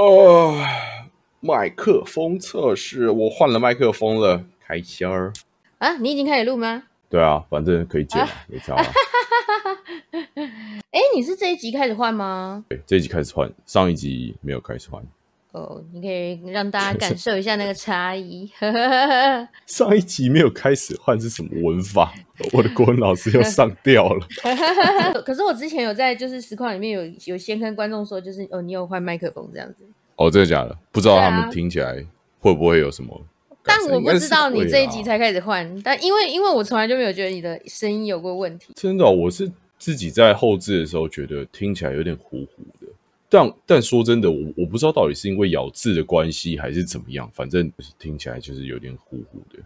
哦，麦克风测试，我换了麦克风了，开箱儿。啊，你已经开始录吗？对啊，反正可以剪啊，没差啊。哎，你是这一集开始换吗？对，这一集开始换，上一集没有开始换。哦，你可以让大家感 受一下那个差异。上一集没有开始换是什么文法？我的国文老师又上吊了。可是我之前有在就是实况里面有有先跟观众说，就是哦，你有换麦克风这样子。哦，真的假的？不知道他们听起来会不会有什么？但我不知道你这一集才开始换，但因为因为我从来就没有觉得你的声音有过问题。真的，我是自己在后置的时候觉得听起来有点糊糊的。但但说真的，我我不知道到底是因为咬字的关系还是怎么样，反正听起来就是有点糊糊的。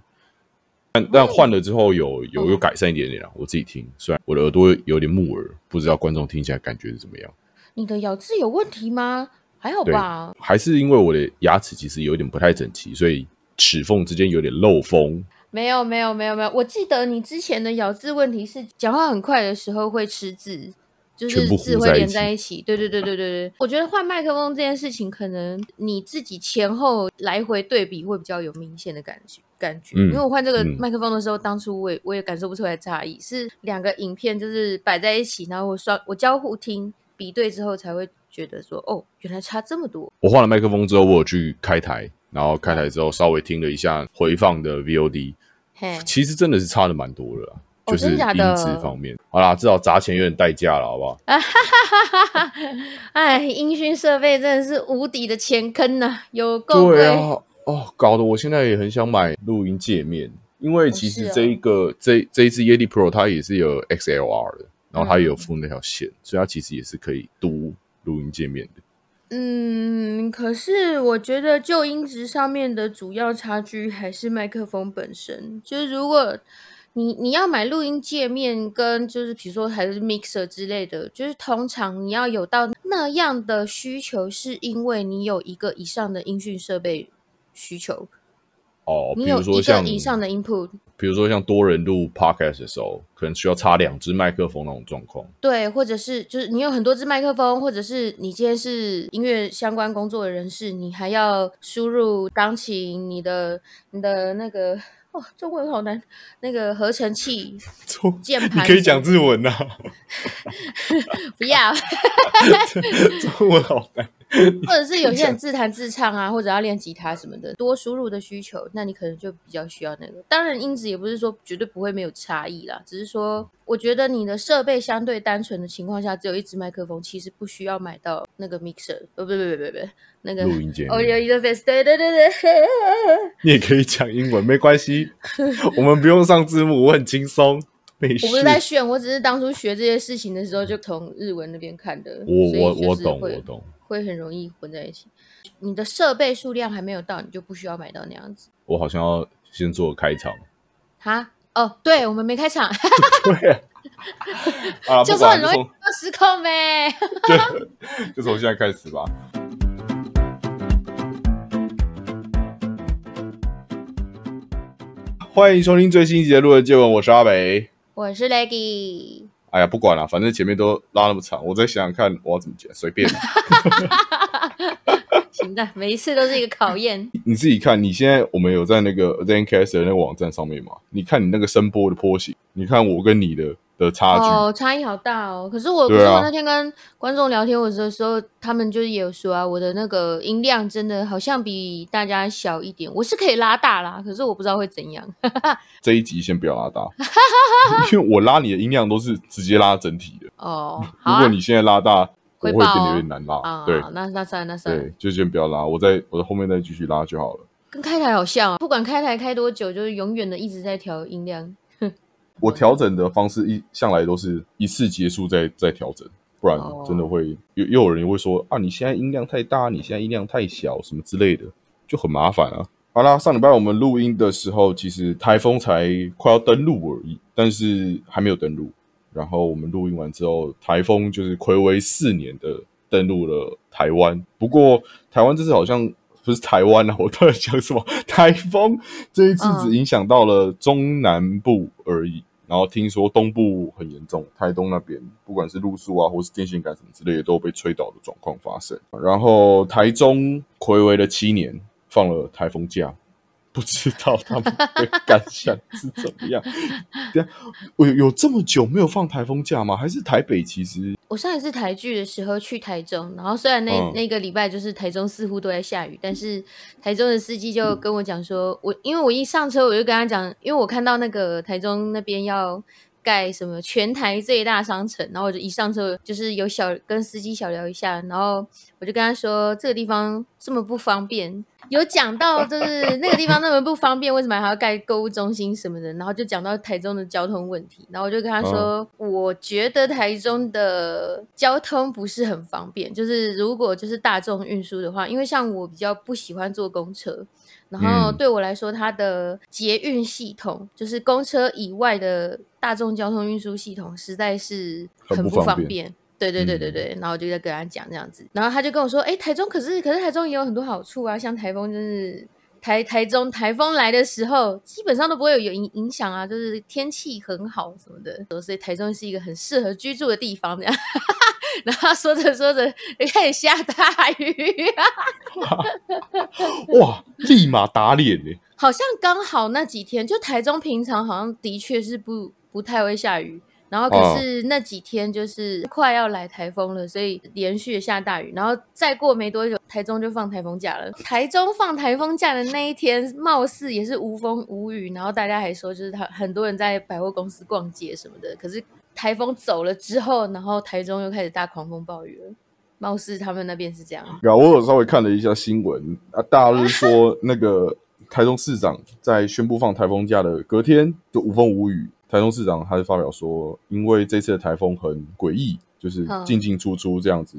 但但换了之后有有有改善一点点啊，我自己听，虽然我的耳朵有点木耳，不知道观众听起来感觉是怎么样。你的咬字有问题吗？还好吧？还是因为我的牙齿其实有点不太整齐，所以齿缝之间有点漏风。没有没有没有没有，我记得你之前的咬字问题是讲话很快的时候会吃字。就是字会连在一起，对对对对对对。我觉得换麦克风这件事情，可能你自己前后来回对比会比较有明显的感觉感觉。因为我换这个麦克风的时候，当初我也我也感受不出来差异，是两个影片就是摆在一起，然后我双我交互听比对之后，才会觉得说哦，原来差这么多。我换了麦克风之后，我有去开台，然后开台之后稍微听了一下回放的 VOD，其实真的是差的蛮多的。就是音质方面，好啦，至少砸钱有点代价了，好不好？哎，音讯设备真的是无底的钱坑呐，有够贵啊！哦，搞得我现在也很想买录音界面，因为其实这一个这这一支 Yeti Pro 它也是有 XLR 的，然后它也有附那条线，所以它其实也是可以读录音界面的。嗯，可是我觉得就音质上面的主要差距还是麦克风本身，就是如果。你你要买录音界面，跟就是比如说还是 mixer 之类的，就是通常你要有到那样的需求，是因为你有一个以上的音讯设备需求。哦，你有一个以上的 input，比如说像多人录 podcast 的时候，可能需要插两支麦克风那种状况。对，或者是就是你有很多支麦克风，或者是你今天是音乐相关工作的人士，你还要输入钢琴，你的你的那个。哦，中文好难。那个合成器、键盘，你可以讲日文呐。不要，中文好难。或者是有些人 自弹自唱啊，或者要练吉他什么的，多输入的需求，那你可能就比较需要那个。当然，音质也不是说绝对不会没有差异啦，只是说，我觉得你的设备相对单纯的情况下，只有一支麦克风，其实不需要买到那个 mixer。不不不不不不，那个录音键。哦，有一个 face，对对对对。你也可以讲英文，没关系，我们不用上字幕，我很轻松。我不是在炫，我只是当初学这些事情的时候，就从日文那边看的。我我我懂，我懂。会很容易混在一起。你的设备数量还没有到，你就不需要买到那样子。我好像要先做开场。哈？哦，对，我们没开场。对啊，就是很容易失控呗。就从现在开始吧。欢迎收听最新一集的《路人见闻》，我是阿北，我是 Leggy。哎呀，不管了，反正前面都拉那么长，我再想想看我要怎么剪，随便。行的，每一次都是一个考验。你自己看，你现在我们有在那个 Zencast 的那个网站上面嘛？你看你那个声波的波形，你看我跟你的。的差距哦，差异好大哦。可是我，可是我那天跟观众聊天我的时候，他们就是也有说啊，我的那个音量真的好像比大家小一点。我是可以拉大啦，可是我不知道会怎样。这一集先不要拉大，因为我拉你的音量都是直接拉整体的哦。如果你现在拉大，我会变得有点难拉。对，那那算那算，对，就先不要拉，我在我的后面再继续拉就好了。跟开台好像，啊不管开台开多久，就是永远的一直在调音量。我调整的方式一向来都是一次结束再再调整，不然真的会又又有人会说啊，你现在音量太大，你现在音量太小，什么之类的，就很麻烦啊。好啦，上礼拜我们录音的时候，其实台风才快要登陆而已，但是还没有登陆。然后我们录音完之后，台风就是暌违四年的登陆了台湾。不过台湾这次好像。不是台湾啊，我到底讲什么？台风这一次只影响到了中南部而已，然然后听说东部很严重，台东那边不管是路树啊，或是电线杆什么之类的，都被吹倒的状况发生。然后台中暌违了七年，放了台风假。不知道他们的感想是怎么样？对我有这么久没有放台风假吗？还是台北其实？我上一次台剧的时候去台中，然后虽然那那个礼拜就是台中似乎都在下雨，但是台中的司机就跟我讲说，我因为我一上车我就跟他讲，因为我看到那个台中那边要。盖什么全台最大商城，然后我就一上车就是有小跟司机小聊一下，然后我就跟他说这个地方这么不方便，有讲到就是那个地方那么不方便，为什么还要盖购物中心什么的，然后就讲到台中的交通问题，然后我就跟他说，我觉得台中的交通不是很方便，就是如果就是大众运输的话，因为像我比较不喜欢坐公车。然后对我来说，它的捷运系统就是公车以外的大众交通运输系统，实在是很不方便。对对对对对。然后我就在跟他讲这样子，然后他就跟我说：“哎，台中可是可是台中也有很多好处啊，像台风就是台台中台风来的时候，基本上都不会有有影影响啊，就是天气很好什么的，所以台中是一个很适合居住的地方。”这样。然后说着说着，开始下大雨哇！立马打脸呢。好像刚好那几天，就台中平常好像的确是不不太会下雨，然后可是那几天就是快要来台风了，所以连续下大雨。然后再过没多久，台中就放台风假了。台中放台风假的那一天，貌似也是无风无雨，然后大家还说就是他很多人在百货公司逛街什么的，可是。台风走了之后，然后台中又开始大狂风暴雨了。貌似他们那边是这样。啊，我有稍微看了一下新闻啊，大家是说那个台中市长在宣布放台风假的隔天就无风无雨。台中市长他就发表说，因为这次的台风很诡异，就是进进出出这样子，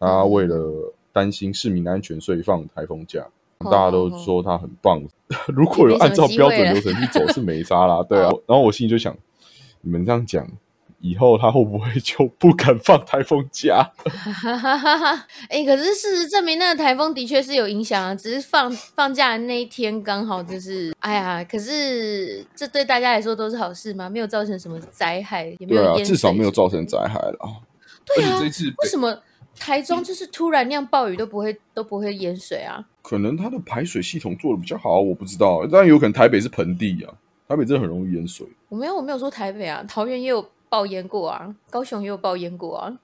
他为了担心市民的安全，所以放台风假。大家都说他很棒。如果有按照标准流程去走，是没差啦。对啊。然后我心里就想，你们这样讲。以后他会不会就不敢放台风假？哎，可是事实证明，那个台风的确是有影响啊。只是放放假的那一天刚好就是，哎呀，可是这对大家来说都是好事吗？没有造成什么灾害，也没有至少没有造成灾害了。对啊，这次为什么台中就是突然那样暴雨都不会都不会淹水啊？可能它的排水系统做的比较好，我不知道。但有可能台北是盆地啊，台北真的很容易淹水。我没有，我没有说台北啊，桃园也有。爆淹过啊，高雄也有爆淹过啊。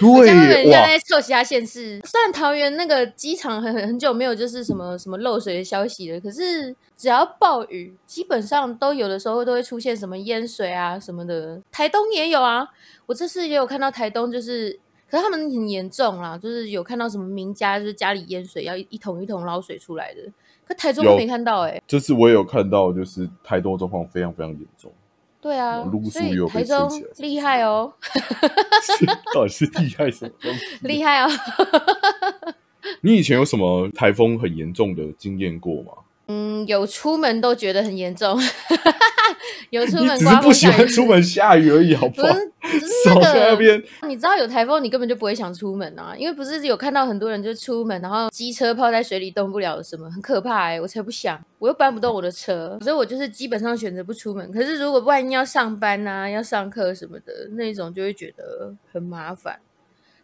对，人家在受其他县市，虽然桃园那个机场很很久没有就是什么什么漏水的消息了，可是只要暴雨，基本上都有的时候都会出现什么淹水啊什么的。台东也有啊，我这次也有看到台东，就是可是他们很严重啦，就是有看到什么名家就是家里淹水要一桶一桶捞水出来的，可台中没看到哎。这次我也有看到，就是台东状况非常非常严重。对啊，所以台中厉害哦，到底是厉害什么？厉害哦！你以前有什么台风很严重的经验过吗？嗯，有出门都觉得很严重，有出门只是不喜欢出门下雨而已，好不好？少在那边。你知道有台风，你根本就不会想出门啊，因为不是有看到很多人就出门，然后机车泡在水里动不了什么，很可怕哎，我才不想，我又搬不动我的车，所以我就是基本上选择不出门。可是如果万一要上班啊、要上课什么的那种，就会觉得很麻烦。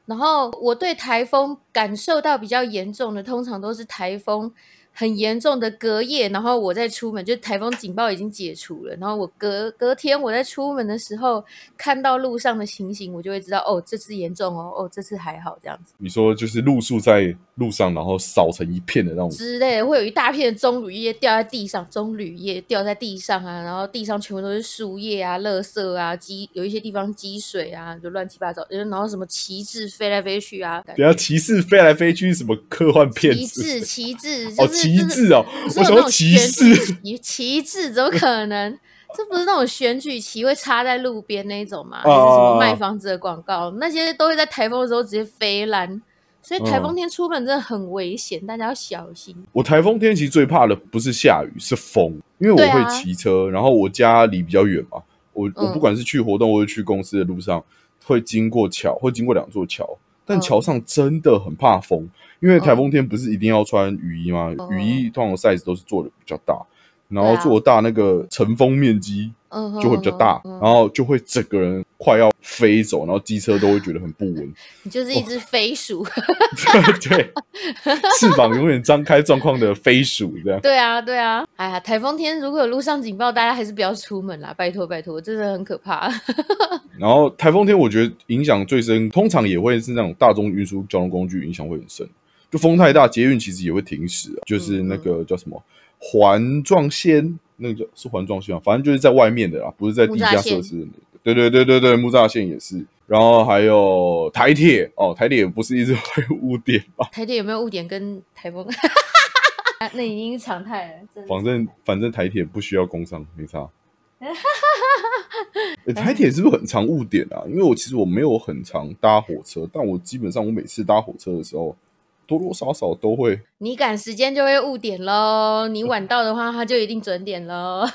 然后我对台风感受到比较严重的，通常都是台风。很严重的隔夜，然后我再出门，就台风警报已经解除了。然后我隔隔天我在出门的时候，看到路上的情形，我就会知道哦，这次严重哦，哦，这次还好这样子。你说就是路数在路上，然后扫成一片的那种之类的，会有一大片棕榈叶掉在地上，棕榈叶掉在地上啊，然后地上全部都是树叶啊、垃圾啊、积有一些地方积水啊，就乱七八糟。然后什么旗帜飞来飞去啊，等下旗帜飞来飞去什么科幻片？旗帜，旗帜，就是。旗帜哦，我什么旗帜？旗帜怎么可能？这不是那种选举旗会插在路边那种吗？还是什么卖房子的广告？那些都会在台风的时候直接飞烂，所以台风天出门真的很危险，大家要小心。我台风天其实最怕的不是下雨，是风，因为我会骑车，然后我家离比较远嘛，我我不管是去活动或者去公司的路上，会经过桥，会经过两座桥，但桥上真的很怕风。因为台风天不是一定要穿雨衣吗？雨衣通常 size 都是做的比较大，然后做大那个乘风面积。就会比较大，然后就会整个人快要飞走，然后机车都会觉得很不稳。你就是一只飞鼠，对 对，翅膀永远张开状况的飞鼠这样。对啊，对啊。哎呀，台风天如果有路上警报，大家还是不要出门啦，拜托拜托，真的很可怕。然后台风天，我觉得影响最深，通常也会是那种大众运输交通工具影响会很深。就风太大，捷运其实也会停驶，就是那个叫什么环状线。那个是环状线啊，反正就是在外面的啦，不是在地下设施的那个。对对对对对，木栅线也是。然后还有台铁哦，台铁不是一直会误点吧？台铁有没有误点跟台风？那已经是常态了。反正反正台铁不需要工伤，没差。台铁是不是很常误点啊？因为我其实我没有很常搭火车，但我基本上我每次搭火车的时候。多多少少都会，你赶时间就会误点喽。你晚到的话，他就一定准点喽。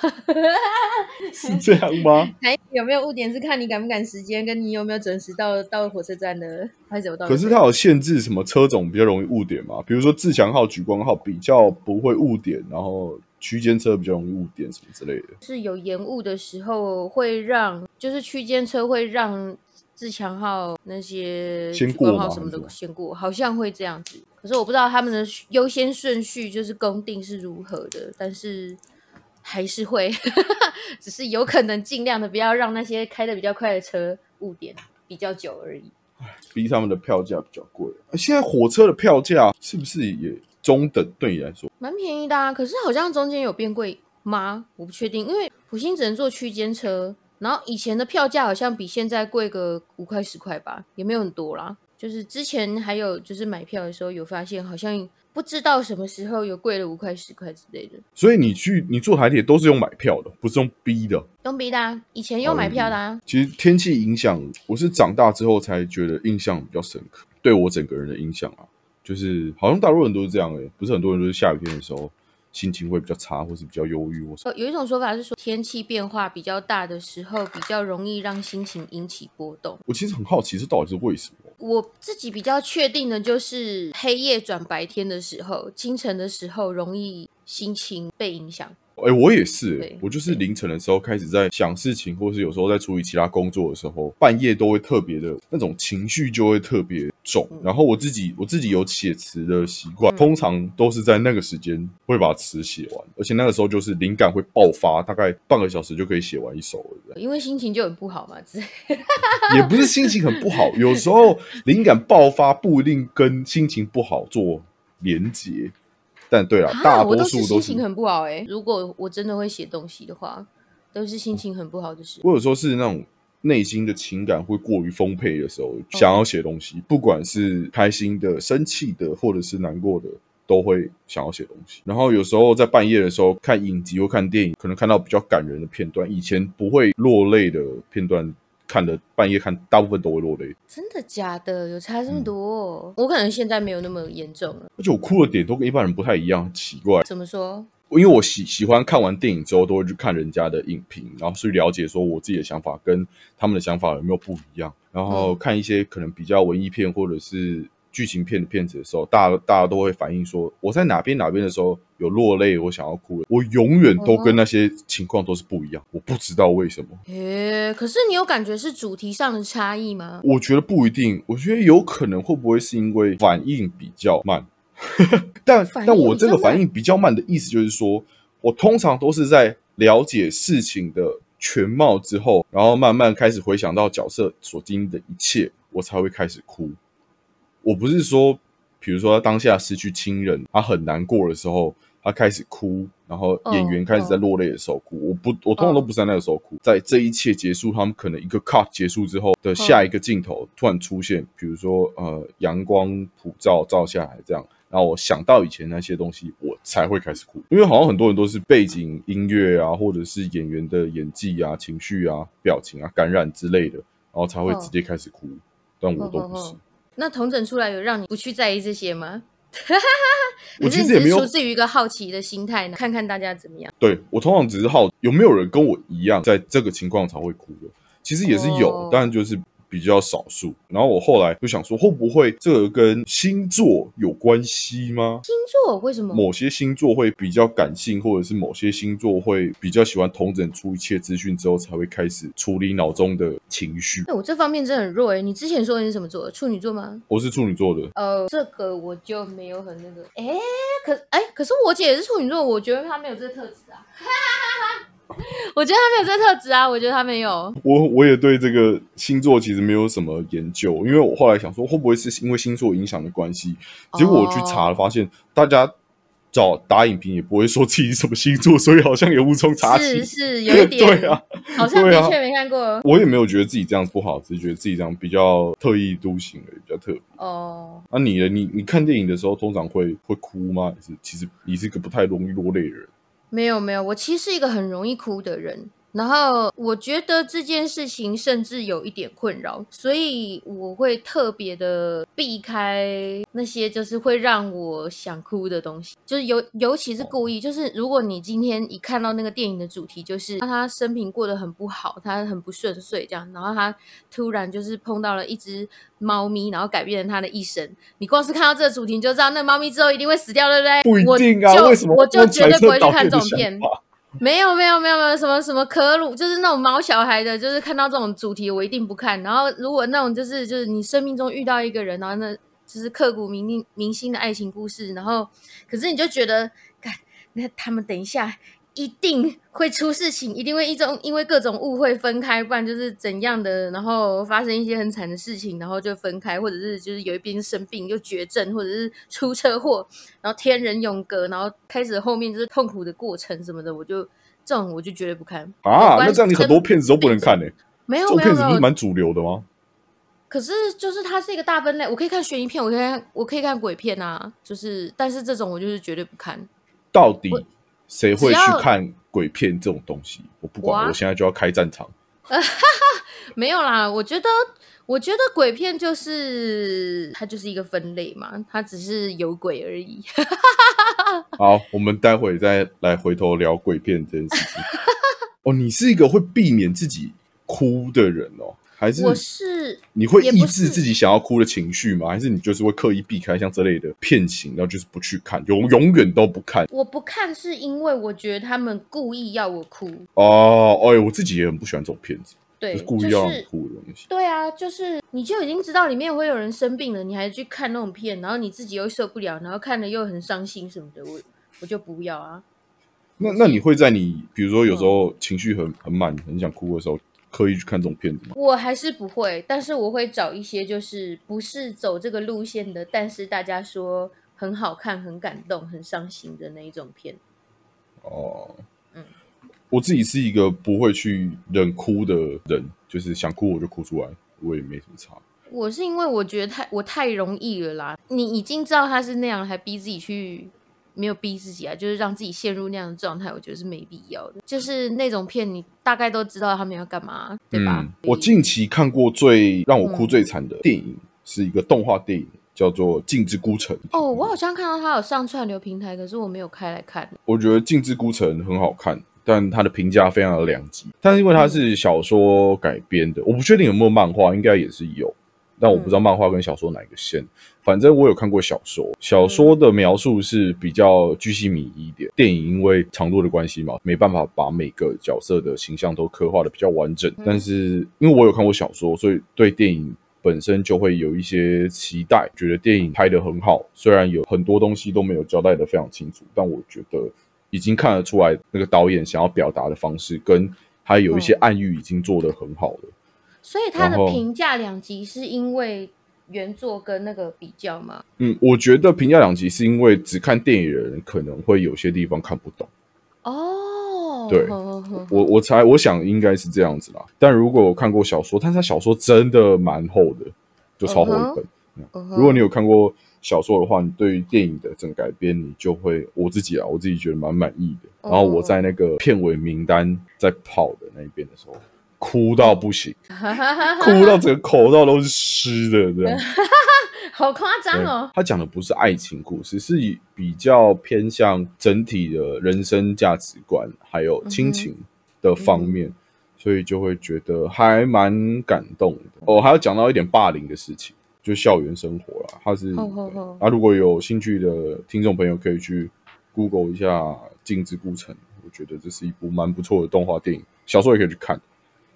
是这样吗？还有没有误点是看你赶不赶时间，跟你有没有准时到到火车站的，还是怎么到？可是它有限制什么车种比较容易误点嘛？比如说自强号、莒光号比较不会误点，然后区间车比较容易误点什么之类的。是有延误的时候会让，就是区间车会让。自强号那些先过号什么的先过，好像会这样子。可是我不知道他们的优先顺序就是公定是如何的，但是还是会，只是有可能尽量的不要让那些开的比较快的车误点比较久而已。逼他们的票价比较贵。现在火车的票价是不是也中等？对你来说蛮便宜的啊。可是好像中间有变贵吗？我不确定，因为普星只能坐区间车。然后以前的票价好像比现在贵个五块十块吧，也没有很多啦。就是之前还有就是买票的时候有发现，好像不知道什么时候有贵了五块十块之类的。所以你去你坐台铁都是用买票的，不是用逼的。用逼的，啊，以前用买票的。啊。其实天气影响，我是长大之后才觉得印象比较深刻，对我整个人的影响啊，就是好像大陆人都是这样诶，不是很多人都是下雨天的时候。心情会比较差，或是比较忧郁，或是有一种说法是说，天气变化比较大的时候，比较容易让心情引起波动。我其实很好奇，这到底是为什么？我自己比较确定的就是黑夜转白天的时候，清晨的时候容易心情被影响。哎，我也是，我就是凌晨的时候开始在想事情，或是有时候在处理其他工作的时候，半夜都会特别的那种情绪就会特别重。然后我自己我自己有写词的习惯，通常都是在那个时间会把词写完，而且那个时候就是灵感会爆发，大概半个小时就可以写完一首了。因为心情就很不好嘛，也不是心情很不好，有时候灵感爆发不一定跟心情不好做连结。但对了，大多数都是心情很不好哎。如果我真的会写东西的话，都是心情很不好的时候。或者说是那种内心的情感会过于丰沛的时候，想要写东西，不管是开心的、生气的，或者是难过的，都会想要写东西。然后有时候在半夜的时候看影集或看电影，可能看到比较感人的片段，以前不会落泪的片段。看的半夜看，大部分都会落泪。真的假的？有差这么多？我可能现在没有那么严重了。而且我哭的点都跟一般人不太一样，奇怪。怎么说？因为我喜喜欢看完电影之后，都会去看人家的影评，然后去了解说我自己的想法跟他们的想法有没有不一样。然后看一些可能比较文艺片或者是。剧情片的片子的时候，大大家都会反映说，我在哪边哪边的时候有落泪，我想要哭了。我永远都跟那些情况都是不一样，我不知道为什么。诶，可是你有感觉是主题上的差异吗？我觉得不一定，我觉得有可能会不会是因为反应比较慢？但但我这个反应比较慢的意思就是说，我通常都是在了解事情的全貌之后，然后慢慢开始回想到角色所经历的一切，我才会开始哭。我不是说，比如说他当下失去亲人，他很难过的时候，他开始哭，然后演员开始在落泪的时候哭。我不，我通常都不是在那个时候哭，在这一切结束，他们可能一个 cut 结束之后的下一个镜头突然出现，比如说呃阳光普照照下来这样，然后我想到以前那些东西，我才会开始哭。因为好像很多人都是背景音乐啊，或者是演员的演技啊、情绪啊、表情啊感染之类的，然后才会直接开始哭。但我都不是。那同整出来有让你不去在意这些吗？我其实也没有出自于一个好奇的心态呢，看看大家怎么样。对我通常只是好有没有人跟我一样在这个情况才会哭的，其实也是有，但就是比较少数。然后我后来就想说，会不会这个跟星座有关系吗？星座为什么？某些星座会比较感性，或者是某些星座会比较喜欢统整出一切资讯之后，才会开始处理脑中的情绪。哎，我这方面真的很弱哎。你之前说你是什么座？处女座吗？我是处女座的。呃，这个我就没有很那个。哎，可哎，可是我姐也是处女座，我觉得她没有这个特质啊。我觉得他没有这特质啊，我觉得他没有。我我也对这个星座其实没有什么研究，因为我后来想说，会不会是因为星座影响的关系？结果我去查了，发现大家找打影评也不会说自己什么星座，所以好像也无从查起。是是，有一点 对啊，好像的确没看过。我也没有觉得自己这样不好，只是觉得自己这样比较特立独行而已，比较特别。哦，那你呢？你你看电影的时候通常会会哭吗？是其实你是一个不太容易落泪的人。没有没有，我其实是一个很容易哭的人。然后我觉得这件事情甚至有一点困扰，所以我会特别的避开那些就是会让我想哭的东西，就是尤尤其是故意，就是如果你今天一看到那个电影的主题，就是他生平过得很不好，他很不顺遂这样，然后他突然就是碰到了一只猫咪，然后改变了他的一生，你光是看到这个主题，你就知道那猫咪之后一定会死掉，对不对？不一定啊，为什么？我就绝对不会去看这种片。没有没有没有没有什么什么可鲁，就是那种毛小孩的，就是看到这种主题我一定不看。然后如果那种就是就是你生命中遇到一个人，然后那就是刻骨铭铭铭心的爱情故事，然后可是你就觉得，看那他们等一下。一定会出事情，一定会一种因为各种误会分开，不然就是怎样的，然后发生一些很惨的事情，然后就分开，或者是就是有一边生病又绝症，或者是出车祸，然后天人永隔，然后开始后面就是痛苦的过程什么的，我就这种我就绝对不看啊。那这样你很多片子都不能看呢？没有，这种片子不是蛮主流的吗？可是就是它是一个大分类，我可以看悬疑片，我可以看我可以看鬼片啊，就是但是这种我就是绝对不看。到底？谁会去看鬼片这种东西？我不管，我现在就要开战场。没有啦，我觉得，我觉得鬼片就是它就是一个分类嘛，它只是有鬼而已。好，我们待会再来回头聊鬼片这件事情。哦，你是一个会避免自己哭的人哦。还是我是你会抑制自己想要哭的情绪吗？还是你就是会刻意避开像这类的片型，然后就是不去看，永永远都不看？我不看是因为我觉得他们故意要我哭哦。哎，我自己也很不喜欢这种片子，对，故意要哭的东西。对啊，就是你就已经知道里面会有人生病了，你还去看那种片，然后你自己又受不了，然后看了又很伤心什么的，我我就不要啊。那那你会在你比如说有时候情绪很很满、很想哭的时候？刻意去看这种片子吗？我还是不会，但是我会找一些就是不是走这个路线的，但是大家说很好看、很感动、很伤心的那一种片。哦，嗯，我自己是一个不会去忍哭的人，就是想哭我就哭出来，我也没什么差。我是因为我觉得太我太容易了啦，你已经知道他是那样，还逼自己去。没有逼自己啊，就是让自己陷入那样的状态，我觉得是没必要的。就是那种片，你大概都知道他们要干嘛，对吧？我近期看过最让我哭最惨的电影是一个动画电影，叫做《镜之孤城》。哦，我好像看到它有上串流平台，可是我没有开来看。我觉得《镜之孤城》很好看，但它的评价非常的两极。但是因为它是小说改编的，我不确定有没有漫画，应该也是有。但我不知道漫画跟小说哪一个线，反正我有看过小说，小说的描述是比较居心迷一点。电影因为长度的关系嘛，没办法把每个角色的形象都刻画的比较完整。但是因为我有看过小说，所以对电影本身就会有一些期待，觉得电影拍得很好。虽然有很多东西都没有交代的非常清楚，但我觉得已经看得出来那个导演想要表达的方式，跟他有一些暗喻已经做得很好了。所以他的评价两极是因为原作跟那个比较吗？嗯，我觉得评价两极是因为只看电影的人可能会有些地方看不懂。哦，对，我我猜我想应该是这样子啦。但如果我看过小说，但是他小说真的蛮厚的，就超厚一本。如果你有看过小说的话，你对于电影的整改编，你就会我自己啊，我自己觉得蛮满意的。然后我在那个片尾名单在跑的那一边的时候。哭到不行，哭到整个口罩都是湿的，这样，好夸张哦。他讲的不是爱情故事，是以比较偏向整体的人生价值观，还有亲情的方面，所以就会觉得还蛮感动的。哦，还要讲到一点霸凌的事情，就校园生活啦。他是啊，如果有兴趣的听众朋友可以去 Google 一下《镜之孤城》，我觉得这是一部蛮不错的动画电影，小说也可以去看。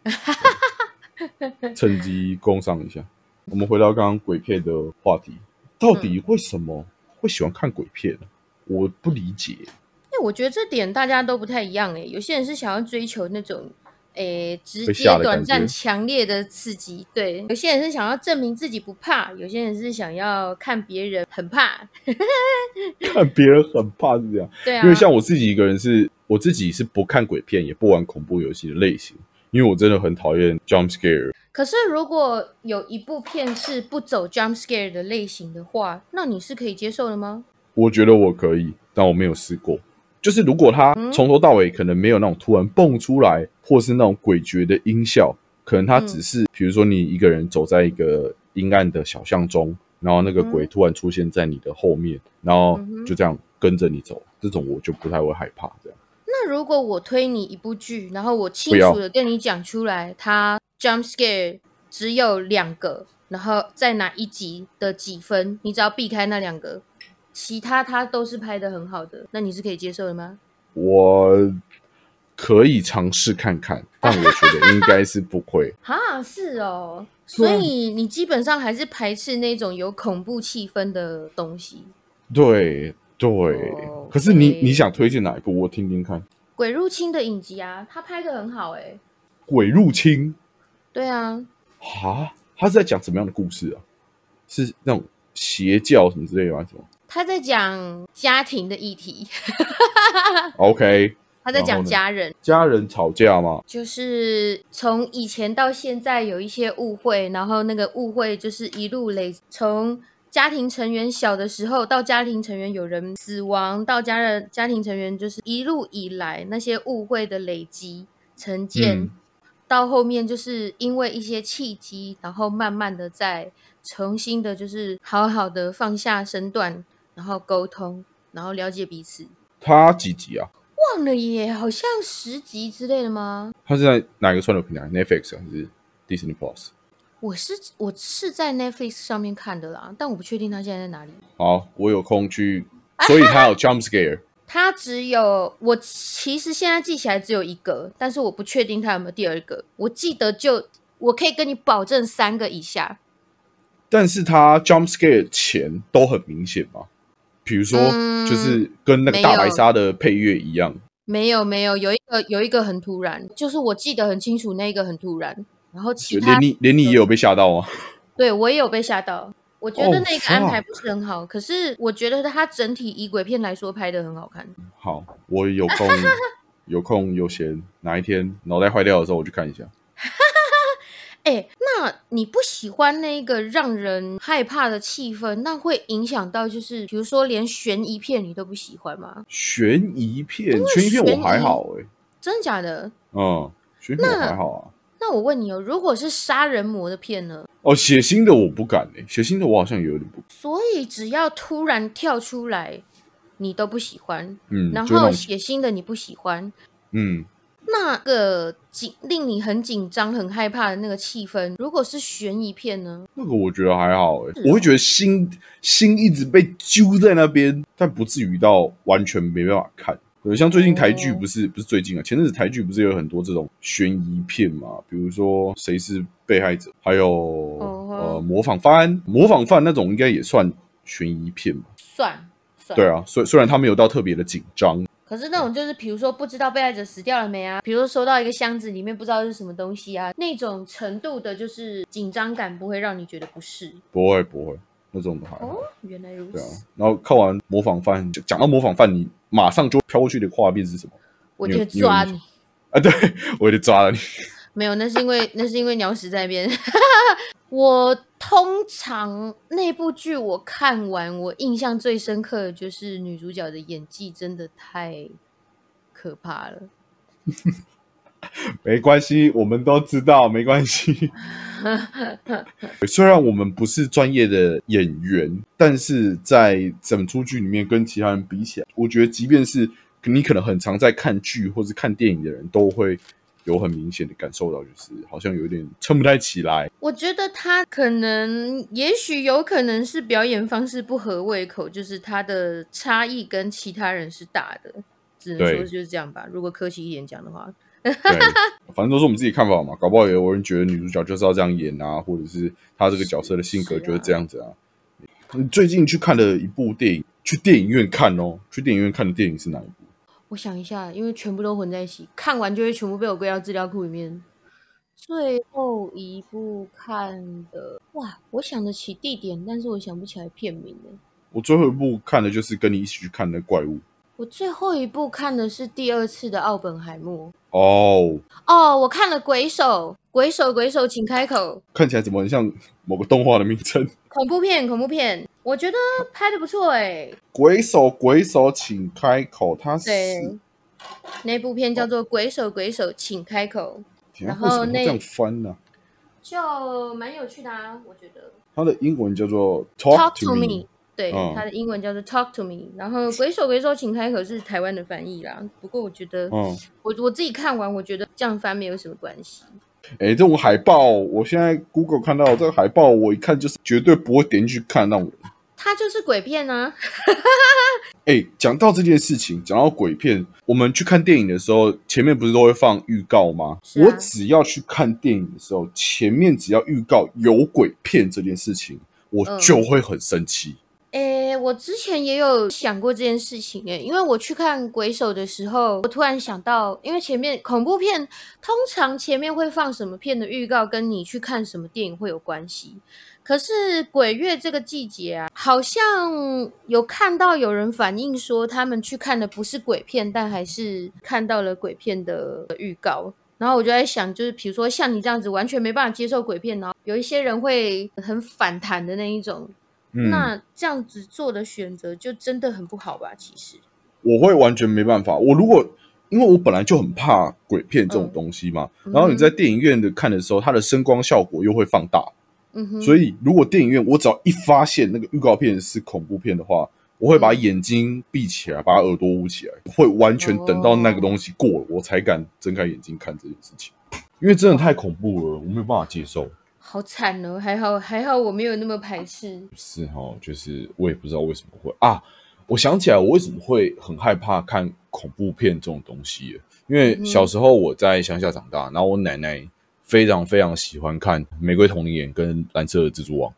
趁机攻上一下。我们回到刚刚鬼片的话题，到底为什么会喜欢看鬼片呢？我不理解。哎，我觉得这点大家都不太一样。哎，有些人是想要追求那种，诶，直接短暂、强烈的刺激。对，有些人是想要证明自己不怕，有些人是想要看别人很怕。看别人很怕是这样。对啊。因为像我自己一个人，是我自己是不看鬼片，也不玩恐怖游戏的类型。因为我真的很讨厌 jump scare。可是如果有一部片是不走 jump scare 的类型的话，那你是可以接受的吗？我觉得我可以，但我没有试过。就是如果他从头到尾可能没有那种突然蹦出来，或是那种诡谲的音效，可能他只是比如说你一个人走在一个阴暗的小巷中，然后那个鬼突然出现在你的后面，然后就这样跟着你走，这种我就不太会害怕这样。那如果我推你一部剧，然后我清楚的跟你讲出来，它 jump scare 只有两个，然后在哪一集的几分，你只要避开那两个，其他它都是拍的很好的，那你是可以接受的吗？我可以尝试看看，但我觉得应该是不会。哈，是哦，所以你基本上还是排斥那种有恐怖气氛的东西。对。对，可是你你想推荐哪一部？我听听看。鬼入侵的影集啊，他拍的很好哎。鬼入侵？对啊。哈，他是在讲什么样的故事啊？是那种邪教什么之类的吗？什么？他在讲家庭的议题。OK。他在讲家人，家人吵架吗？就是从以前到现在有一些误会，然后那个误会就是一路累从。家庭成员小的时候，到家庭成员有人死亡，到家人家庭成员就是一路以来那些误会的累积成见，到后面就是因为一些契机，然后慢慢的再重新的，就是好好的放下身段，然后沟通，然后了解彼此。他几集啊？忘了耶，好像十集之类的吗？他是在哪一个串流平台？Netflix 还是 Disney Plus？我是我是在 Netflix 上面看的啦，但我不确定他现在在哪里。好，我有空去，所以他有 Jump Scare。他只有我其实现在记起来只有一个，但是我不确定他有没有第二个。我记得就我可以跟你保证三个以下。但是他 Jump Scare 前都很明显吗？比如说，就是跟那个大白鲨的配乐一样。没有没有，有一个有一个很突然，就是我记得很清楚，那个很突然。然后其他连你连你也有被吓到吗？对我也有被吓到。我觉得那个安排不是很好，可是我觉得它整体以鬼片来说拍的很好看。好，我有空 有空有闲，哪一天脑袋坏掉的时候我去看一下。哎，那你不喜欢那个让人害怕的气氛，那会影响到就是比如说连悬疑片你都不喜欢吗？悬疑片，悬疑片我还好哎，真的假的？嗯，悬疑片还好啊。那我问你哦，如果是杀人魔的片呢？哦，血腥的我不敢哎，血腥的我好像有点不。所以只要突然跳出来，你都不喜欢。嗯，然后血腥的你不喜欢。嗯，那个紧令你很紧张、很害怕的那个气氛，如果是悬疑片呢？那个我觉得还好哎，我会觉得心心一直被揪在那边，但不至于到完全没办法看。对，像最近台剧不是不是最近啊，前阵子台剧不是有很多这种悬疑片嘛？比如说谁是被害者，还有呃模仿犯，模仿犯那种应该也算悬疑片吧？算，算对啊，虽虽然他没有到特别的紧张，可是那种就是比如说不知道被害者死掉了没啊，比如说收到一个箱子里面不知道是什么东西啊，那种程度的就是紧张感不会让你觉得不适，不会不会。那种的还哦，原来如此。对啊，然后看完模仿犯，讲到模仿犯，你马上就飘过去的画面是什么？我就抓你啊！对，我就抓了你。没有，那是因为那是因为鸟屎在边。我通常那部剧我看完，我印象最深刻的就是女主角的演技真的太可怕了。没关系，我们都知道，没关系。虽然我们不是专业的演员，但是在整出剧里面跟其他人比起来，我觉得即便是你可能很常在看剧或是看电影的人，都会有很明显的感受到，就是好像有点撑不太起来。我觉得他可能，也许有可能是表演方式不合胃口，就是他的差异跟其他人是大的，只能说就是这样吧。如果客气一点讲的话，对，反正都是我们自己看法嘛。搞不好有人觉得女主角就是要这样演啊，或者是她这个角色的性格就是这样子啊。你最近去看的一部电影，去电影院看哦。去电影院看的电影是哪一部？我想一下，因为全部都混在一起，看完就会全部被我归到资料库里面。最后一部看的哇，我想得起地点，但是我想不起来片名了。我最后一部看的就是跟你一起去看的怪物。我最后一部看的是第二次的奥本海默。哦哦，我看了鬼手，鬼手，鬼手，请开口。看起来怎么很像某个动画的名称？恐怖片，恐怖片。我觉得拍的不错哎，鬼手鬼手请开口，他是那部片叫做《鬼手鬼手请开口》，然后那这样翻呢，就蛮有趣的啊，我觉得。它的英文叫做 Talk to Me，对，它的英文叫做 Talk to Me，然后《鬼手鬼手请开口》是台湾的翻译啦。不过我觉得，嗯，我我自己看完，我觉得这样翻没有什么关系。哎，这种海报，我现在 Google 看到这个海报，我一看就是绝对不会点进去看那种人。它就是鬼片啊！哎，讲到这件事情，讲到鬼片，我们去看电影的时候，前面不是都会放预告吗？我只要去看电影的时候，前面只要预告有鬼片这件事情，我就会很生气。诶，我之前也有想过这件事情诶，因为我去看《鬼手》的时候，我突然想到，因为前面恐怖片通常前面会放什么片的预告，跟你去看什么电影会有关系。可是鬼月这个季节啊，好像有看到有人反映说，他们去看的不是鬼片，但还是看到了鬼片的预告。然后我就在想，就是比如说像你这样子完全没办法接受鬼片，然后有一些人会很反弹的那一种。那这样子做的选择就真的很不好吧？其实我会完全没办法。我如果因为我本来就很怕鬼片这种东西嘛，然后你在电影院的看的时候，它的声光效果又会放大，嗯哼。所以如果电影院我只要一发现那个预告片是恐怖片的话，我会把眼睛闭起来，把耳朵捂起来，会完全等到那个东西过了，我才敢睁开眼睛看这件事情。因为真的太恐怖了，我没有办法接受。好惨哦！还好还好，我没有那么排斥。是哈，就是我也不知道为什么会啊。我想起来，我为什么会很害怕看恐怖片这种东西？因为小时候我在乡下长大，然后我奶奶非常非常喜欢看《玫瑰童林眼》跟《蓝色的蜘蛛网》。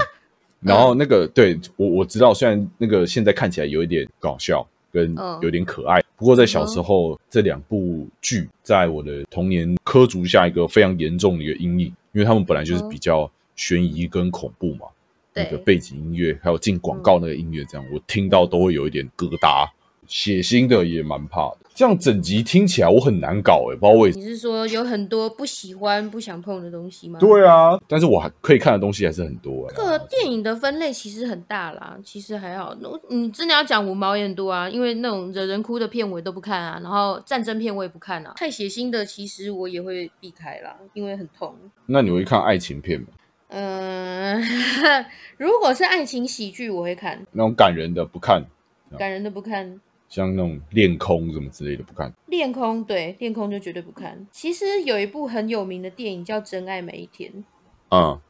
然后那个对我我知道，虽然那个现在看起来有一点搞笑，跟有点可爱，不过在小时候这两部剧在我的童年刻足下一个非常严重的一个阴影。因为他们本来就是比较悬疑跟恐怖嘛，那个背景音乐还有进广告那个音乐，这样我听到都会有一点疙瘩，血腥的也蛮怕的。这样整集听起来我很难搞哎，不知道为什么。你是说有很多不喜欢、不想碰的东西吗？对啊，但是我还可以看的东西还是很多。这个电影的分类其实很大啦，其实还好。你真的要讲五毛也很多啊，因为那种惹人哭的片我也都不看啊，然后战争片我也不看啊，太血腥的其实我也会避开啦，因为很痛。那你会看爱情片吗？嗯，如果是爱情喜剧我会看，那种感人的不看，感人的不看。像那种恋空什么之类的不看，恋空对恋空就绝对不看。其实有一部很有名的电影叫《真爱每一天》，嗯，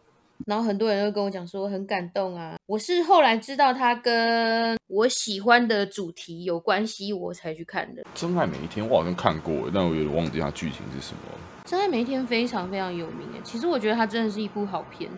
然后很多人都跟我讲说很感动啊。我是后来知道它跟我喜欢的主题有关系，我才去看的。真爱每一天我好像看过，但我有点忘记它剧情是什么。真爱每一天非常非常有名诶，其实我觉得它真的是一部好片。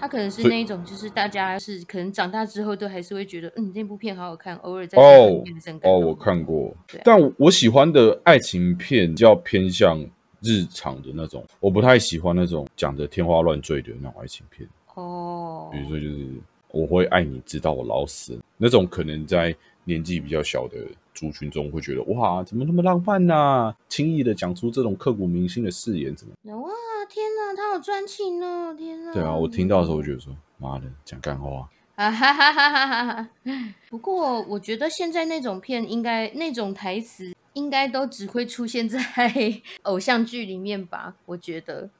他可能是那一种，就是大家是可能长大之后都还是会觉得，嗯，那部片好好看，偶尔在哦哦，我看过，但我喜欢的爱情片较偏向日常的那种，我不太喜欢那种讲的天花乱坠的那种爱情片哦。比如说，就是我会爱你直到我老死。那种，可能在年纪比较小的族群中会觉得，哇，怎么那么浪漫呢？轻易的讲出这种刻骨铭心的誓言，怎么？哇！天哪，他好专情哦！天哪，对啊，我听到的时候我觉得说，妈的，讲干话啊！哈哈哈哈哈！不过我觉得现在那种片，应该那种台词，应该都只会出现在 偶像剧里面吧？我觉得，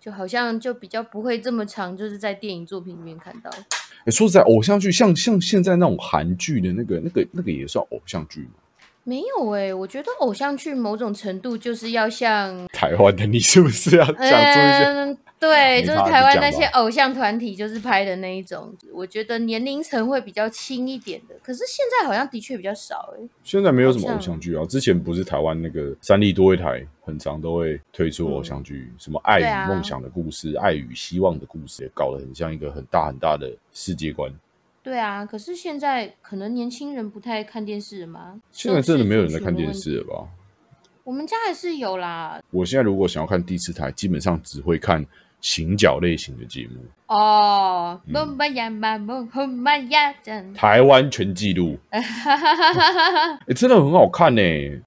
就好像就比较不会这么长，就是在电影作品里面看到。哎，说实在，偶像剧像像现在那种韩剧的那个、那个、那个也算偶像剧吗？没有哎，我觉得偶像剧某种程度就是要像 台湾的，你是不是要讲出一些？对，就是台湾那些偶像团体，就是拍的那一种。我觉得年龄层会比较轻一点的，可是现在好像的确比较少哎。现在没有什么偶像剧啊，之前不是台湾那个三立多一台，很常都会推出偶像剧，什么爱与梦想的故事、爱与希望的故事，也搞得很像一个很大很大的世界观。对啊，可是现在可能年轻人不太看电视了吗？现在真的没有人在看电视了吧？我们家还是有啦。我现在如果想要看第四台，基本上只会看。行脚类型的节目哦，台湾全记录，哎，真的很好看呢。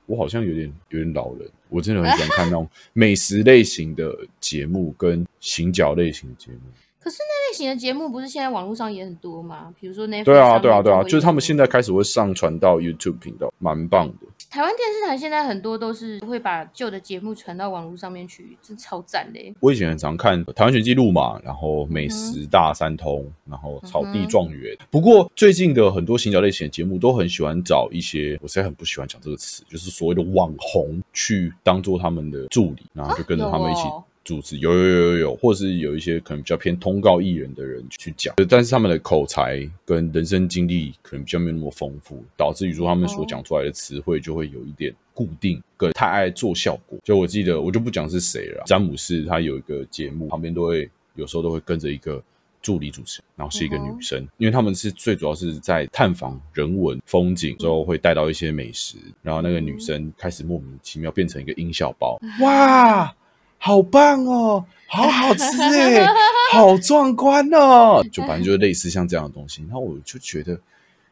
我好像有点有点老人，我真的很喜欢看那种美食类型的节目跟行脚类型的节目。可是那类型的节目不是现在网络上也很多吗？比如说那对啊对啊对啊，就是他们现在开始会上传到 YouTube 频道，蛮棒的。台湾电视台现在很多都是会把旧的节目传到网络上面去，真超赞的。我以前很常看台湾全纪录嘛，然后美食大三通，然后草地状元。不过最近的很多行脚类型的节目都很喜欢找一些，我实在很不喜欢讲这个词，就是所谓的网红去当做他们的助理，然后就跟着他们一起。主持有有有有有，或是有一些可能比较偏通告艺人的人去讲，但是他们的口才跟人生经历可能比较没有那么丰富，导致于说他们所讲出来的词汇就会有一点固定，跟太爱做效果。就我记得，我就不讲是谁了。詹姆斯他有一个节目，旁边都会有时候都会跟着一个助理主持人，然后是一个女生，因为他们是最主要是在探访人文风景之后会带到一些美食，然后那个女生开始莫名其妙变成一个音效包，哇！好棒哦，好好吃哎，好壮观哦！就反正就是类似像这样的东西，然后我就觉得，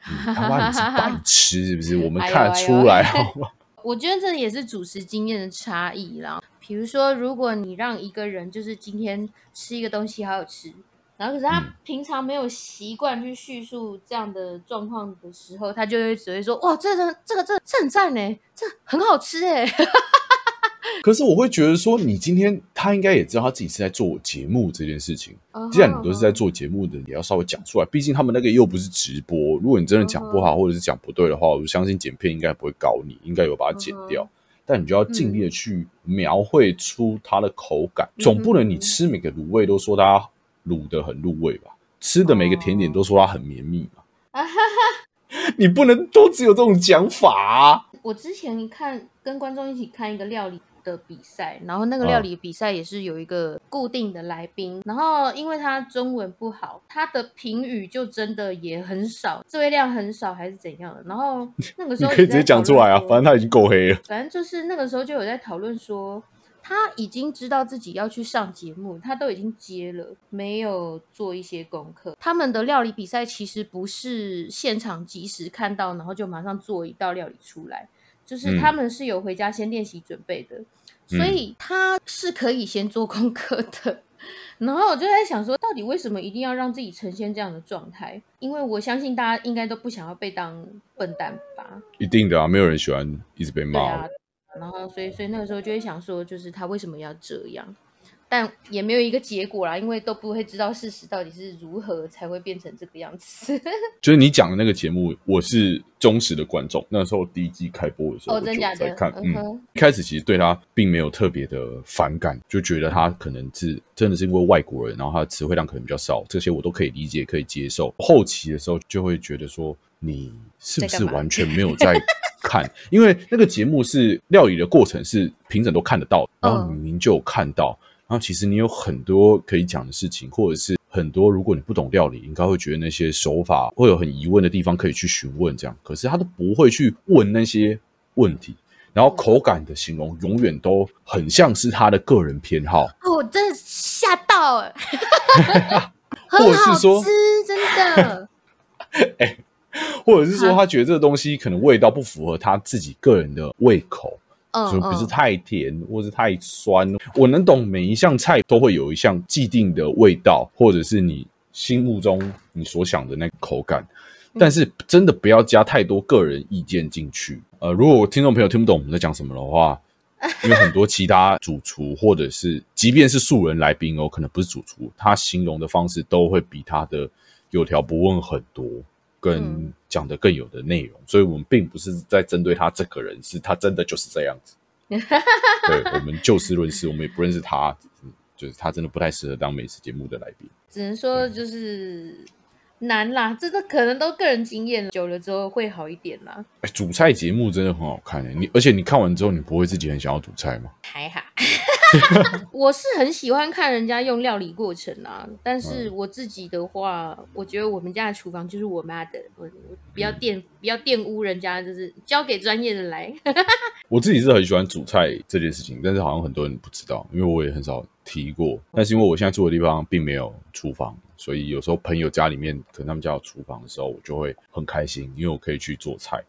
他妈你是白痴是不是？我们看得出来好吗？我觉得这也是主持经验的差异啦。比如说，如果你让一个人就是今天吃一个东西好好吃，然后可是他平常没有习惯去叙述这样的状况的时候，他就会只会说：“哇，这个这个这这很赞呢，这很好吃哎。” 可是我会觉得说，你今天他应该也知道他自己是在做节目这件事情。既然你都是在做节目的，也要稍微讲出来。毕竟他们那个又不是直播，如果你真的讲不好或者是讲不对的话，我相信剪片应该不会搞你，应该有把它剪掉。但你就要尽力的去描绘出它的口感，总不能你吃每个卤味都说它卤的很入味吧？吃的每个甜点都说它很绵密嘛？你不能都只有这种讲法。我之前看跟观众一起看一个料理。的比赛，然后那个料理比赛也是有一个固定的来宾，然后因为他中文不好，他的评语就真的也很少，字量很少还是怎样的。然后 那个时候可以直接讲出来啊，反正他已经够黑了。反正就是那个时候就有在讨论说，他已经知道自己要去上节目，他都已经接了，没有做一些功课。他们的料理比赛其实不是现场即时看到，然后就马上做一道料理出来。就是他们是有回家先练习准备的，所以他是可以先做功课的。然后我就在想说，到底为什么一定要让自己呈现这样的状态？因为我相信大家应该都不想要被当笨蛋吧？一定的啊，没有人喜欢一直被骂。然后，所以，所以那个时候就会想说，就是他为什么要这样？但也没有一个结果啦，因为都不会知道事实到底是如何才会变成这个样子。就是你讲的那个节目，我是忠实的观众。那时候第一季开播的时候，我就在看。嗯，一开始其实对他并没有特别的反感，就觉得他可能是真的是因为外国人，然后他的词汇量可能比较少，这些我都可以理解，可以接受。后期的时候就会觉得说，你是不是完全没有在看？因为那个节目是料理的过程，是评审都看得到，然后明明就看到。然后其实你有很多可以讲的事情，或者是很多如果你不懂料理，应该会觉得那些手法会有很疑问的地方，可以去询问这样。可是他都不会去问那些问题，然后口感的形容永远都很像是他的个人偏好。哦，我真的吓到了，或者是说真的，哎，或者是说他觉得这个东西可能味道不符合他自己个人的胃口。就不是太甜，或是太酸。我能懂每一项菜都会有一项既定的味道，或者是你心目中你所想的那个口感。但是真的不要加太多个人意见进去。呃，如果听众朋友听不懂我们在讲什么的话，因为很多其他主厨或者是即便是素人来宾哦，可能不是主厨，他形容的方式都会比他的有条不紊很多。跟讲的更有的内容，所以我们并不是在针对他这个人，是他真的就是这样子。对，我们就事论事，我们也不认识他，就是他真的不太适合当美食节目的来宾。只能说就是难啦，这个可能都个人经验，久了之后会好一点啦。哎，煮菜节目真的很好看诶，你而且你看完之后，你不会自己很想要煮菜吗？还好。我是很喜欢看人家用料理过程啊，但是我自己的话，我觉得我们家的厨房就是我妈的，我我不要玷不要玷污人家，就是交给专业的来。我自己是很喜欢煮菜这件事情，但是好像很多人不知道，因为我也很少提过。但是因为我现在住的地方并没有厨房，所以有时候朋友家里面可能他们家有厨房的时候，我就会很开心，因为我可以去做菜。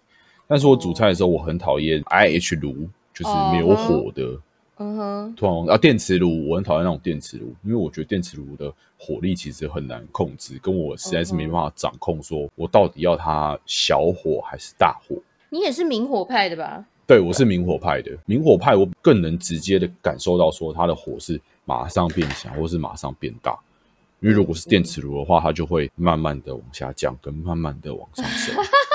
但是我煮菜的时候，我很讨厌 I H 炉，就是没有火的。嗯哼，突然啊，电磁炉我很讨厌那种电磁炉，因为我觉得电磁炉的火力其实很难控制，跟我实在是没办法掌控，说我到底要它小火还是大火。你也是明火派的吧？对，我是明火派的。明火派我更能直接的感受到说它的火是马上变小，或是马上变大。因为如果是电磁炉的话，它就会慢慢的往下降，跟慢慢的往上升。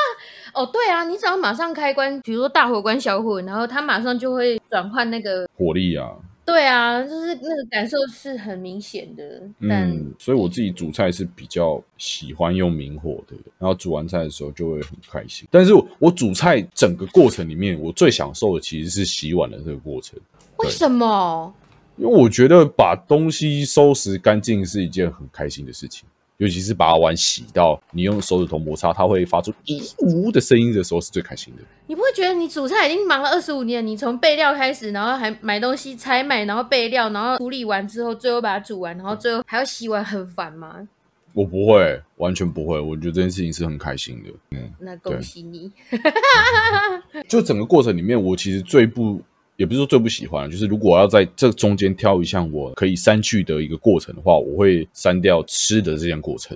哦，对啊，你只要马上开关，比如说大火关小火，然后它马上就会转换那个火力啊。对啊，就是那个感受是很明显的。嗯，所以我自己煮菜是比较喜欢用明火的，然后煮完菜的时候就会很开心。但是我煮菜整个过程里面，我最享受的其实是洗碗的这个过程。为什么？因为我觉得把东西收拾干净是一件很开心的事情。尤其是把碗洗到你用手指头摩擦，它会发出咦呜的声音的时候，是最开心的。你不会觉得你煮菜已经忙了二十五年，你从备料开始，然后还买东西采买，然后备料，然后处理完之后，最后把它煮完，然后最后还要洗碗，很烦吗？我不会，完全不会。我觉得这件事情是很开心的。嗯，那恭喜你。就整个过程里面，我其实最不。也不是说最不喜欢，就是如果要在这中间挑一项我可以删去的一个过程的话，我会删掉吃的这项过程。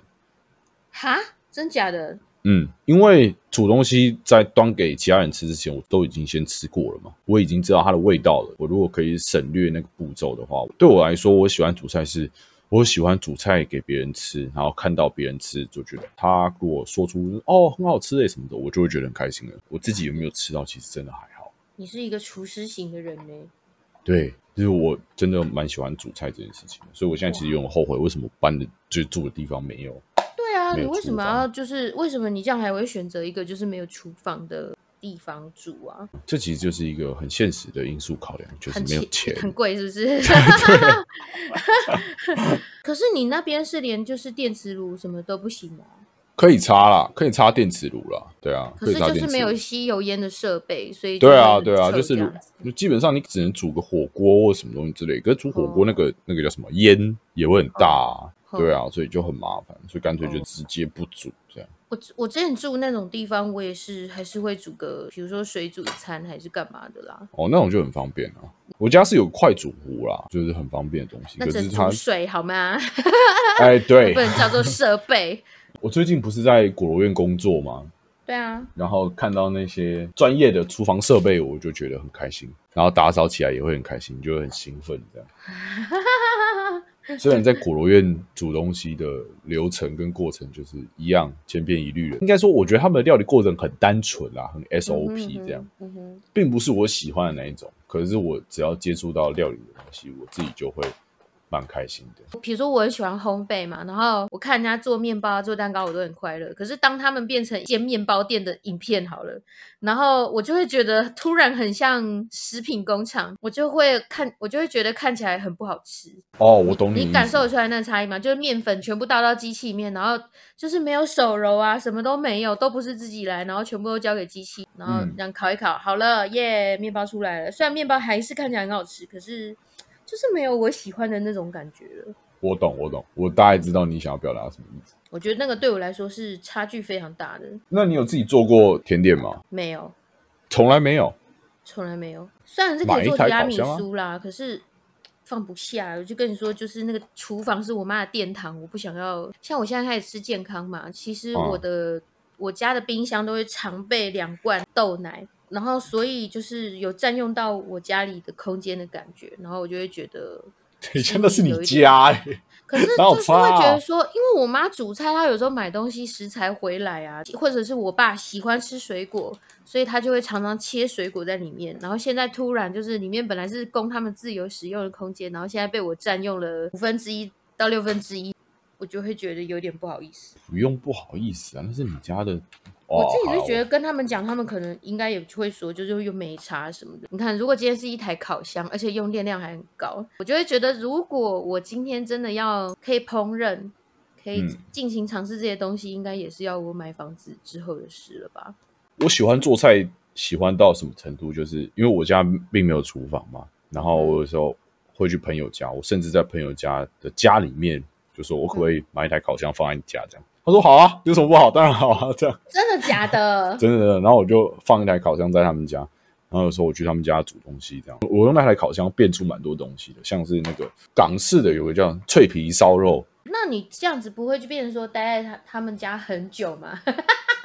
哈，真假的？嗯，因为煮东西在端给其他人吃之前，我都已经先吃过了嘛，我已经知道它的味道了。我如果可以省略那个步骤的话，对我来说，我喜欢煮菜是，我喜欢煮菜给别人吃，然后看到别人吃就觉得他如果说出哦很好吃诶什么的，我就会觉得很开心了。我自己有没有吃到，其实真的还。你是一个厨师型的人呢？对，就是我真的蛮喜欢煮菜这件事情，所以我现在其实有点后悔，为什么搬的就住的地方没有？对啊，你为什么要就是为什么你这样还会选择一个就是没有厨房的地方住啊？这其实就是一个很现实的因素考量，就是没有钱，很贵，是不是？可是你那边是连就是电磁炉什么都不行吗？可以插啦，可以插电磁炉啦，对啊。可是就是没有吸油烟的设备，所以对啊，对啊，就是基本上你只能煮个火锅或什么东西之类。可是煮火锅那个那个叫什么烟也会很大啊，对啊，所以就很麻烦，所以干脆就直接不煮这样。我我之前住那种地方，我也是还是会煮个，比如说水煮餐还是干嘛的啦。哦，那种就很方便啊。我家是有快煮壶啦，就是很方便的东西。那只煮水好吗？哎，对，不能叫做设备。我最近不是在果罗院工作吗？对啊，然后看到那些专业的厨房设备，我就觉得很开心。然后打扫起来也会很开心，就会很兴奋这样。虽然在果罗院煮东西的流程跟过程就是一样千篇一律的，应该说我觉得他们的料理过程很单纯啦，很 SOP 这样，并不是我喜欢的那一种。可是我只要接触到料理的东西，我自己就会。蛮开心的，比如说我很喜欢烘焙嘛，然后我看人家做面包、做蛋糕，我都很快乐。可是当他们变成一间面包店的影片好了，然后我就会觉得突然很像食品工厂，我就会看，我就会觉得看起来很不好吃。哦，我懂你，你感受出来那差异吗？就是面粉全部倒到机器里面，然后就是没有手揉啊，什么都没有，都不是自己来，然后全部都交给机器，然后这样烤一烤，好了，耶，面包出来了。虽然面包还是看起来很好吃，可是。就是没有我喜欢的那种感觉了。我懂，我懂，我大概知道你想要表达什么意思。我觉得那个对我来说是差距非常大的。那你有自己做过甜点吗？没有，从来没有，从来没有。虽然是可以做提拉米苏啦，可是放不下。我就跟你说，就是那个厨房是我妈的殿堂，我不想要。像我现在开始吃健康嘛，其实我的我家的冰箱都会常备两罐豆奶。然后，所以就是有占用到我家里的空间的感觉，然后我就会觉得以前那是你家哎。可是就是会觉得说，因为我妈煮菜，她有时候买东西食材回来啊，或者是我爸喜欢吃水果，所以他就会常常切水果在里面。然后现在突然就是里面本来是供他们自由使用的空间，然后现在被我占用了五分之一到六分之一。我就会觉得有点不好意思，不用不好意思啊，那是你家的。我自己是觉得跟他们讲，他们可能应该也会说，就是用美茶什么的。你看，如果今天是一台烤箱，而且用电量还很高，我就会觉得，如果我今天真的要可以烹饪，可以进行尝试这些东西，应该也是要我买房子之后的事了吧？我喜欢做菜，喜欢到什么程度？就是因为我家并没有厨房嘛，然后我有时候会去朋友家，我甚至在朋友家的家里面。就说我可不可以买一台烤箱放在你家这样？他说好啊，有什么不好？当然好啊，这样真的假 的？真的。然后我就放一台烤箱在他们家，然后有时候我去他们家煮东西，这样我用那台烤箱变出蛮多东西的，像是那个港式的有个叫脆皮烧肉。那你这样子不会就变成说待在他他们家很久吗？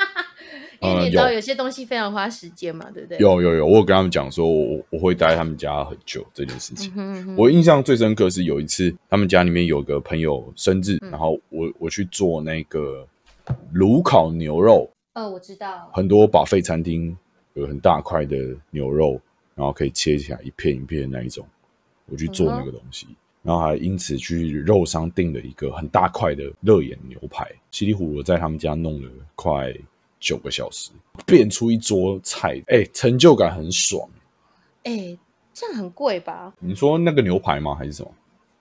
因为你知道有些东西非常花时间嘛，对不对？有有有，我有跟他们讲说，我我会待他们家很久这件事情。嗯我印象最深刻是有一次，他们家里面有个朋友生日，然后我我去做那个炉烤牛肉。哦，我知道，很多把费餐厅有很大块的牛肉，然后可以切起来一片一片那一种，我去做那个东西，然后还因此去肉商订了一个很大块的热眼牛排，稀里糊涂在他们家弄了快。九个小时变出一桌菜，哎，成就感很爽。哎，这样很贵吧？你说那个牛排吗？还是什么？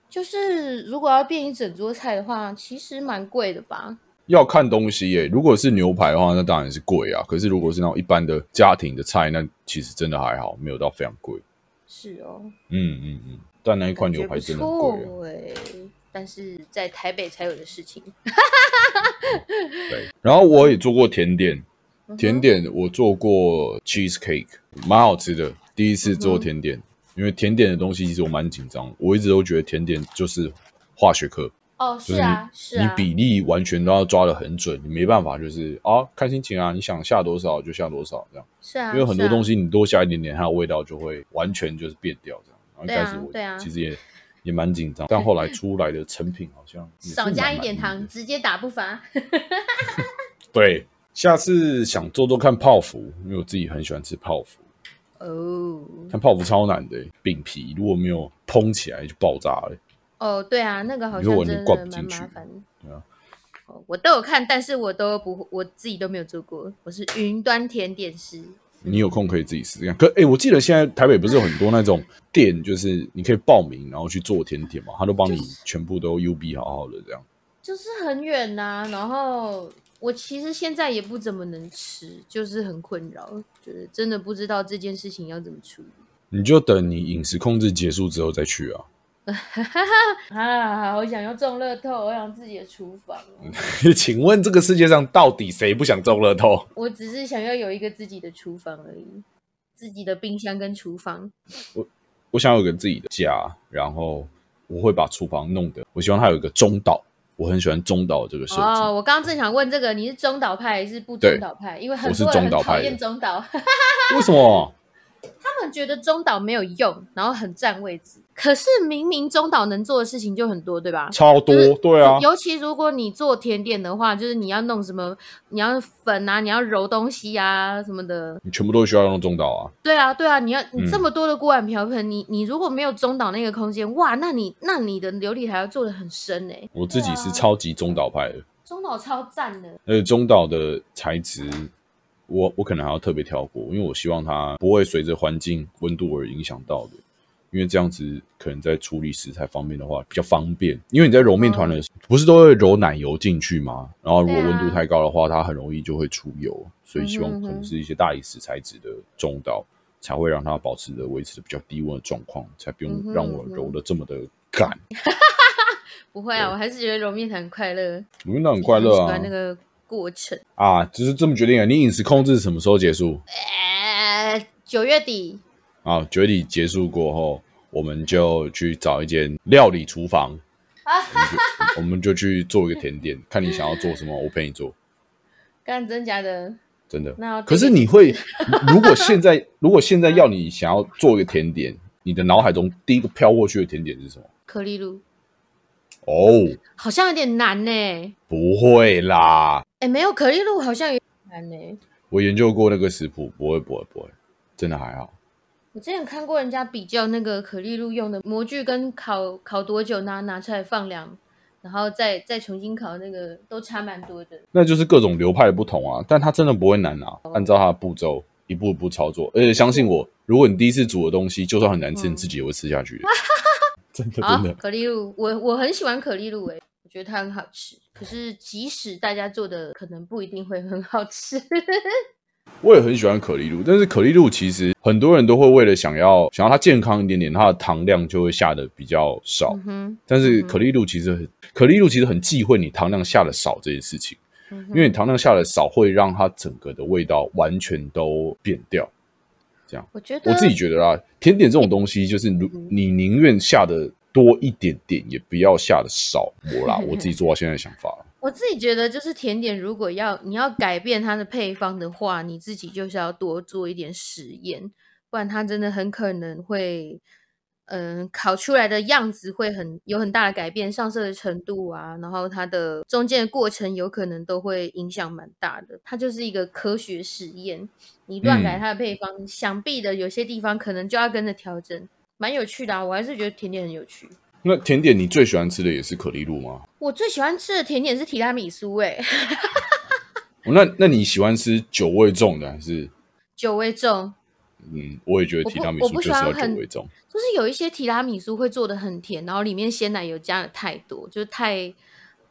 就是如果要变一整桌菜的话，其实蛮贵的吧？要看东西耶。如果是牛排的话，那当然是贵啊。可是如果是那种一般的家庭的菜，那其实真的还好，没有到非常贵。是哦。嗯嗯嗯，但那一块牛排真的贵。但是在台北才有的事情。对，然后我也做过甜点，甜点我做过 cheese cake，蛮好吃的。第一次做甜点，因为甜点的东西其实我蛮紧张，我一直都觉得甜点就是化学课。哦，是啊，是啊，你比例完全都要抓的很准，你没办法就是啊看心情啊，你想下多少就下多少这样。是啊，因为很多东西你多下一点点，它的味道就会完全就是变掉这样。然后一开始我其实也。也蛮紧张，但后来出来的成品好像少加一点糖，直接打不罚。对，下次想做做看泡芙，因为我自己很喜欢吃泡芙。哦，看泡芙超难的，饼皮如果没有蓬起来就爆炸了。哦，对啊，那个好像真的蛮麻烦。对啊，我都有看，但是我都不，我自己都没有做过。我是云端甜点师。你有空可以自己试试看。可哎，我记得现在台北不是有很多那种店，就是你可以报名然后去做甜点嘛，他都帮你全部都 U B 好好的这样。就是很远呐，然后我其实现在也不怎么能吃，就是很困扰，就是真的不知道这件事情要怎么处理。你就等你饮食控制结束之后再去啊。啊！好想要中乐透，我想自己的厨房。请问这个世界上到底谁不想中乐透？我只是想要有一个自己的厨房而已，自己的冰箱跟厨房。我我想有个自己的家，然后我会把厨房弄得，我希望它有一个中岛。我很喜欢中岛这个设计。哦，我刚刚正想问这个，你是中岛派还是不中岛派？因为很多人讨厌中岛。为什么？他们觉得中岛没有用，然后很占位置。可是明明中岛能做的事情就很多，对吧？超多，对啊。尤其如果你做甜点的话，就是你要弄什么，你要粉啊，你要揉东西啊什么的，你全部都需要用中岛啊。对啊，对啊，你要你这么多的锅碗瓢盆，你你如果没有中岛那个空间，哇，那你那你的琉璃台要做的很深哎。我自己是超级中岛派的，中岛超赞的。而且中岛的材质，我我可能还要特别挑过，因为我希望它不会随着环境温度而影响到的。因为这样子可能在处理食材方面的话比较方便，因为你在揉面团的时候，不是都会揉奶油进去吗？然后如果温度太高的话，它很容易就会出油，所以希望可能是一些大理石材质的中岛，才会让它保持着维持比较低温的状况，才不用让我揉的这么的干。不会啊，我还是觉得揉面团很快乐，揉面团很快乐啊，那个过程啊，就是这么决定啊。你饮食控制什么时候结束？呃，九月底。啊，九月底结束过后，我们就去找一间料理厨房，我们就去做一个甜点，看你想要做什么，我陪你做。干真假的？真的。那可是你会，如果现在如果现在要你想要做一个甜点，你的脑海中第一个飘过去的甜点是什么？可丽露。哦，好像有点难呢。不会啦，哎，没有可丽露好像有点难呢。我研究过那个食谱，不会，不会，不会，真的还好。我之前看过人家比较那个可丽露用的模具跟烤烤多久拿拿出来放凉，然后再再重新烤那个都差蛮多的。那就是各种流派不同啊，但它真的不会难啊，按照它的步骤一步一步操作，而且相信我，如果你第一次煮的东西就算很难吃，你自己也会吃下去的。真的真的，可丽露，我我很喜欢可丽露诶，我觉得它很好吃。可是即使大家做的可能不一定会很好吃，我也很喜欢可丽露。但是可丽露其实很多人都会为了想要想要它健康一点点，它的糖量就会下的比较少。但是可丽露其实可丽露其实很忌讳你糖量下的少这件事情，因为你糖量下的少会让它整个的味道完全都变掉。这样，我觉得我自己觉得啦，甜点这种东西，就是如你宁愿下的多一点点，也不要下的少。我啦，我自己做到现在想法。我自己觉得，就是甜点，如果要你要改变它的配方的话，你自己就是要多做一点实验，不然它真的很可能会。嗯，烤出来的样子会很有很大的改变，上色的程度啊，然后它的中间的过程有可能都会影响蛮大的。它就是一个科学实验，你乱改它的配方，想必的有些地方可能就要跟着调整，蛮有趣的啊。我还是觉得甜点很有趣。那甜点你最喜欢吃的也是可丽露吗？我最喜欢吃的甜点是提拉米苏，哎。那那你喜欢吃酒味重的还是酒味重？嗯，我也觉得提拉米苏就是要酒味重，就是有一些提拉米苏会做的很甜，然后里面鲜奶油加的太多，就是太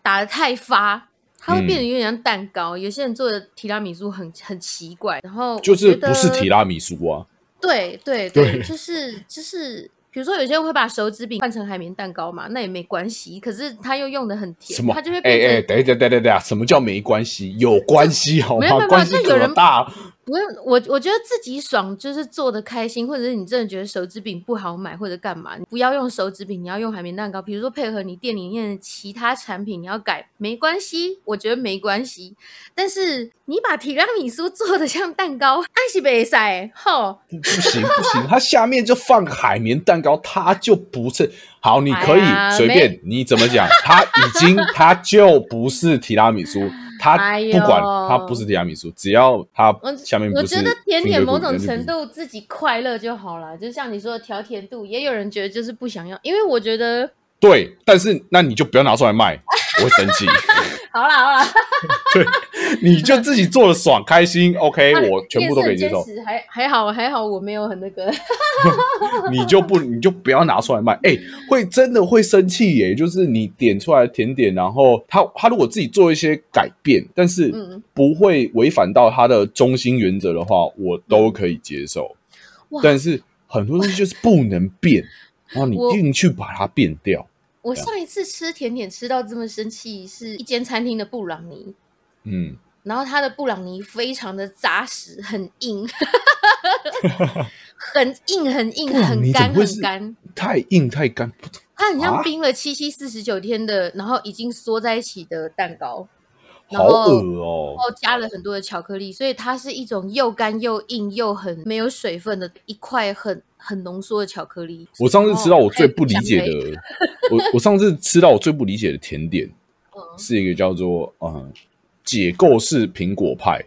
打的太发，它会变得有点像蛋糕。有些人做的提拉米苏很很奇怪，然后就是不是提拉米苏啊？对对对，就是就是。比如说，有些人会把手指饼换成海绵蛋糕嘛，那也没关系。可是他又用的很甜，什么？他就会哎哎，等一下，等等等什么叫没关系？有关系好吗？关系可大。不用我，我觉得自己爽就是做的开心，或者是你真的觉得手指饼不好买或者干嘛，你不要用手指饼，你要用海绵蛋糕。比如说配合你店里面的其他产品，你要改没关系，我觉得没关系。但是你把提拉米苏做的像蛋糕，爱是别塞吼，不行不行，它下面就放海绵蛋糕，它就不是好。你可以随便你怎么讲，它已经它就不是提拉米苏。它不管他不是提拉米苏，只要他。我觉得甜点某种程度自己快乐就好了，就像你说的调甜度，也有人觉得就是不想要，因为我觉得对，但是那你就不要拿出来卖，我会生气。好了好了，对，你就自己做的爽开心，OK，我全部都可以接受。还还好还好，我没有很那个。你就不你就不要拿出来卖，哎，会真的会生气耶。就是你点出来甜点，然后他他如果自己做一些改变，但是不会违反到他的中心原则的话，我都可以接受。但是很多东西就是不能变，然后你硬去把它变掉。我上一次吃甜点吃到这么生气，是一间餐厅的布朗尼，嗯，然后它的布朗尼非常的扎实，很硬，很硬，很硬，很干，很干，太硬太干，它很像冰了七七四十九天的，然后已经缩在一起的蛋糕，好恶哦，然后加了很多的巧克力，所以它是一种又干又硬又很没有水分的一块很。很浓缩的巧克力。我上次吃到我最不理解的，我我上次吃到我最不理解的甜点，是一个叫做嗯解构式苹果派。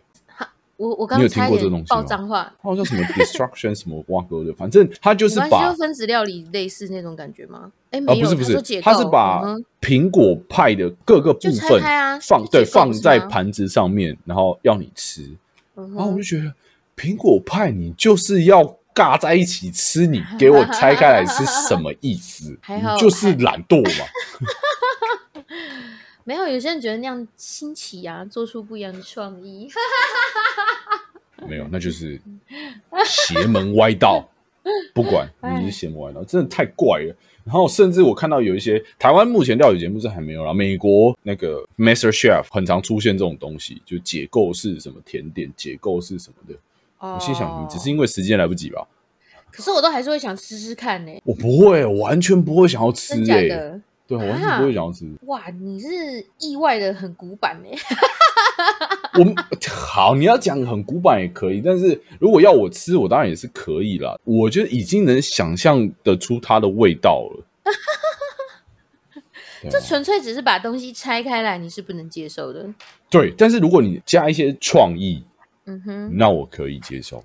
我我刚你有听过这个东西爆脏话，它叫什么 destruction 什么挖沟的，反正它就是把分子料理类似那种感觉吗？哎，没有，不是不是，它是把苹果派的各个部分放对放在盘子上面，然后要你吃。然后我就觉得苹果派你就是要。尬在一起吃，你给我拆开来是什么意思？就是懒惰嘛。没有，有些人觉得那样新奇啊，做出不一样的创意。没有，那就是邪门歪道。不管你是邪门歪道，真的太怪了。然后甚至我看到有一些台湾目前料理节目是还没有了，美国那个 Master Chef 很常出现这种东西，就解构是什么甜点，解构是什么的。我心想，你只是因为时间来不及吧？可是我都还是会想吃吃看呢。我不会，完全不会想要吃诶。对，完全不会想要吃。哇，你是意外的很古板呢。我好，你要讲很古板也可以，但是如果要我吃，我当然也是可以啦。我觉得已经能想象得出它的味道了。这纯粹只是把东西拆开来，你是不能接受的。对，但是如果你加一些创意，嗯哼，那我可以接受。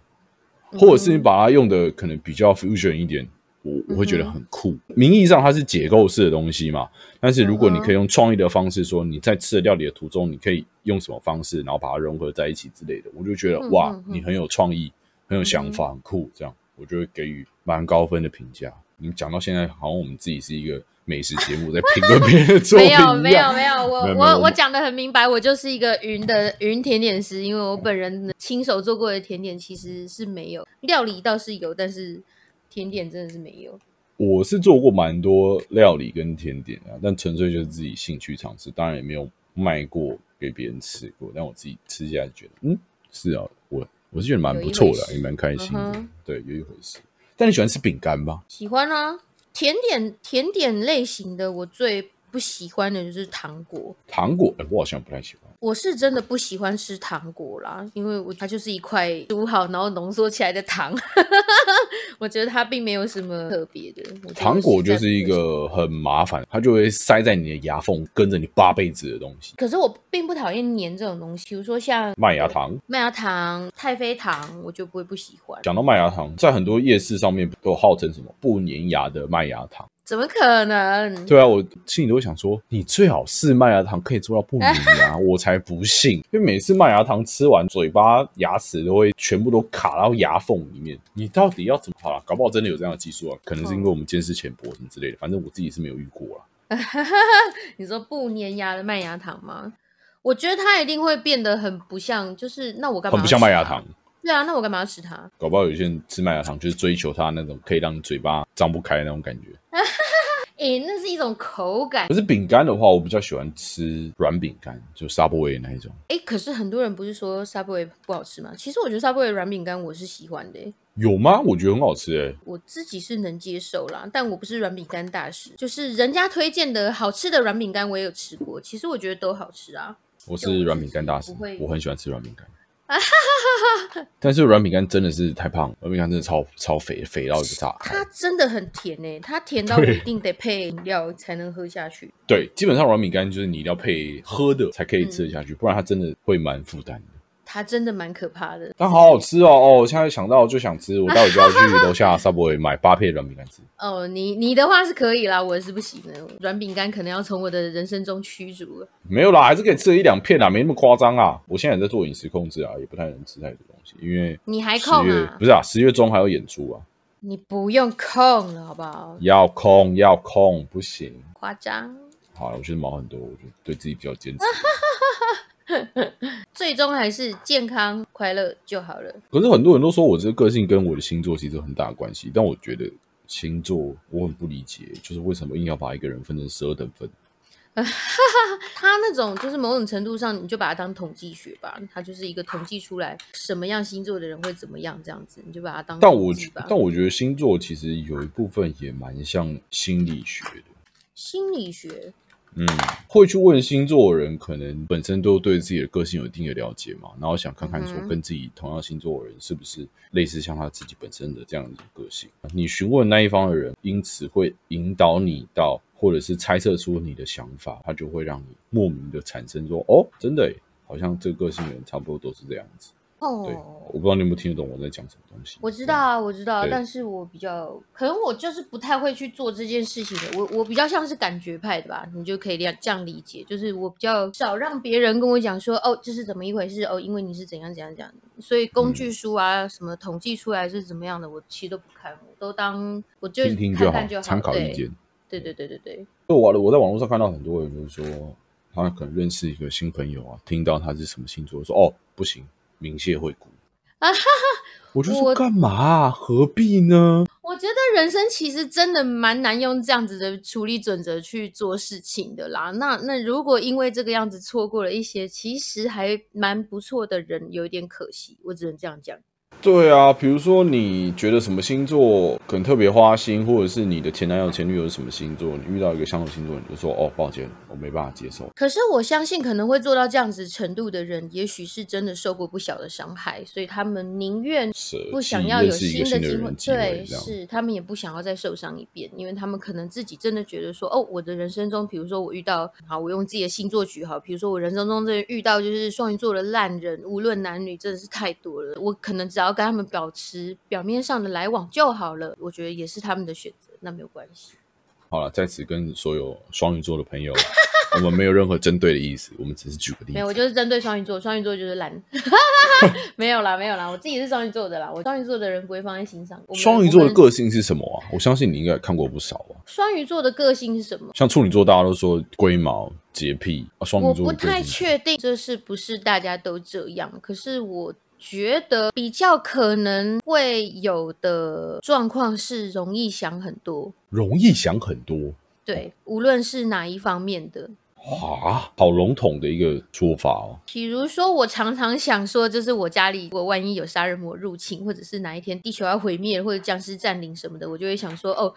或者是你把它用的可能比较 fusion 一点，我我会觉得很酷。名义上它是解构式的东西嘛，但是如果你可以用创意的方式说你在吃的料理的途中，你可以用什么方式，然后把它融合在一起之类的，我就觉得哇，你很有创意，很有想法，很酷。这样我就会给予蛮高分的评价。你讲到现在，好像我们自己是一个。美食节目在评论别人的作品，没有没有没有，我我我讲的很明白，我就是一个云的云甜点师，因为我本人亲手做过的甜点其实是没有，料理倒是有，但是甜点真的是没有。我是做过蛮多料理跟甜点啊，但纯粹就是自己兴趣尝试，当然也没有卖过给别人吃过，但我自己吃下来觉得，嗯，是啊，我我是觉得蛮不错的，也蛮开心的，对，有一回事。但你喜欢吃饼干吗？喜欢啊。甜点甜点类型的，我最不喜欢的就是糖果。糖果，哎我好像不太喜欢。我是真的不喜欢吃糖果啦，因为我它就是一块煮好然后浓缩起来的糖，我觉得它并没有什么特别的。糖果就是一个很麻烦，它就会塞在你的牙缝，跟着你八辈子的东西。可是我并不讨厌黏这种东西，比如说像麦芽糖、麦芽糖、太妃糖，我就不会不喜欢。讲到麦芽糖，在很多夜市上面都号称什么不粘牙的麦芽糖。怎么可能？对啊，我心里都会想说，你最好是麦芽糖可以做到不粘牙，我才不信。因为每次麦芽糖吃完，嘴巴牙齿都会全部都卡到牙缝里面。你到底要怎么？好了，搞不好真的有这样的技术啊？可能是因为我们见识浅薄什么之类的。反正我自己是没有遇过了。你说不粘牙的麦芽糖吗？我觉得它一定会变得很不像，就是那我干嘛？很不像麦芽糖。对啊，那我干嘛要吃它？搞不好有些人吃麦芽糖就是追求它那种可以让你嘴巴张不开那种感觉。哎，那是一种口感。可是饼干的话，我比较喜欢吃软饼干，就 Subway 那一种。哎，可是很多人不是说 Subway 不好吃吗？其实我觉得 Subway 软饼干我是喜欢的。有吗？我觉得很好吃哎。我自己是能接受啦，但我不是软饼干大师。就是人家推荐的好吃的软饼干，我也有吃过。其实我觉得都好吃啊。我是软饼干大师，我很喜欢吃软饼干。但是软饼干真的是太胖，软饼干真的超超肥，肥到一个炸。它真的很甜诶，它甜到一定得配饮料才能喝下去。对，基本上软饼干就是你一定要配喝的才可以吃得下去，不然它真的会蛮负担的。它真的蛮可怕的，但好好吃哦哦！我现在想到就想吃，我待会就要去楼下 Subway 买八片软饼干吃。哦，你你的话是可以啦，我是不行的，软饼干可能要从我的人生中驱逐了。没有啦，还是可以吃一两片啦，没那么夸张啊。我现在也在做饮食控制啊，也不太能吃太多东西，因为你还控啊？不是啊，十月中还要演出啊。你不用控了，好不好？要控要控，不行，夸张。好了，我觉得毛很多，我就对自己比较坚持。最终还是健康快乐就好了。可是很多人都说我这个个性跟我的星座其实有很大的关系，但我觉得星座我很不理解，就是为什么硬要把一个人分成十二等分？他那种就是某种程度上，你就把它当统计学吧，它就是一个统计出来什么样星座的人会怎么样这样子，你就把它当。但我但我觉得星座其实有一部分也蛮像心理学的。心理学。嗯，会去问星座的人，可能本身都对自己的个性有一定的了解嘛，然后想看看说跟自己同样星座的人是不是类似像他自己本身的这样一种个性。你询问那一方的人，因此会引导你到，或者是猜测出你的想法，他就会让你莫名的产生说，哦，真的，好像这个个性的人差不多都是这样子。对，我不知道你有没有听得懂我在讲什么东西。我知道啊，我知道，但是我比较可能我就是不太会去做这件事情的。我我比较像是感觉派的吧，你就可以这样这样理解。就是我比较少让别人跟我讲说，哦，这是怎么一回事？哦，因为你是怎样怎样讲。所以工具书啊，什么统计出来是怎么样的，我其实都不看，我都当我就听听就好，参考意见。对对对对对。我我在网络上看到很多人就是说，他可能认识一个新朋友啊，听到他是什么星座，说哦不行，明谢惠顾。啊哈哈！我就说干嘛？何必呢？我觉得人生其实真的蛮难用这样子的处理准则去做事情的啦。那那如果因为这个样子错过了一些其实还蛮不错的人，有一点可惜。我只能这样讲。对啊，比如说你觉得什么星座可能特别花心，或者是你的前男友、前女友是什么星座，你遇到一个相同星座，你就说哦，抱歉，我没办法接受。可是我相信，可能会做到这样子程度的人，也许是真的受过不小的伤害，所以他们宁愿不想要有新的机会，对，是他们也不想要再受伤一遍，因为他们可能自己真的觉得说，哦，我的人生中，比如说我遇到，好，我用自己的星座举好，比如说我人生中这遇到就是双鱼座的烂人，无论男女，真的是太多了，我可能只要。跟他们保持表面上的来往就好了，我觉得也是他们的选择，那没有关系。好了，在此跟所有双鱼座的朋友，我们没有任何针对的意思，我们只是举个例子。没有，我就是针对双鱼座，双鱼座就是懒。没有啦，没有啦，我自己是双鱼座的啦，我双鱼座的人不会放在心上。双鱼座的个性是什么啊？我相信你应该看过不少啊。双鱼座的个性是什么？像处女座，大家都说龟毛、洁癖啊。双鱼座我不太确定这是不是大家都这样，可是我。觉得比较可能会有的状况是容易想很多，容易想很多。对，无论是哪一方面的。啊，好笼统的一个说法哦。比如说，我常常想说，就是我家里，如果万一有杀人魔入侵，或者是哪一天地球要毁灭，或者僵尸占领什么的，我就会想说，哦。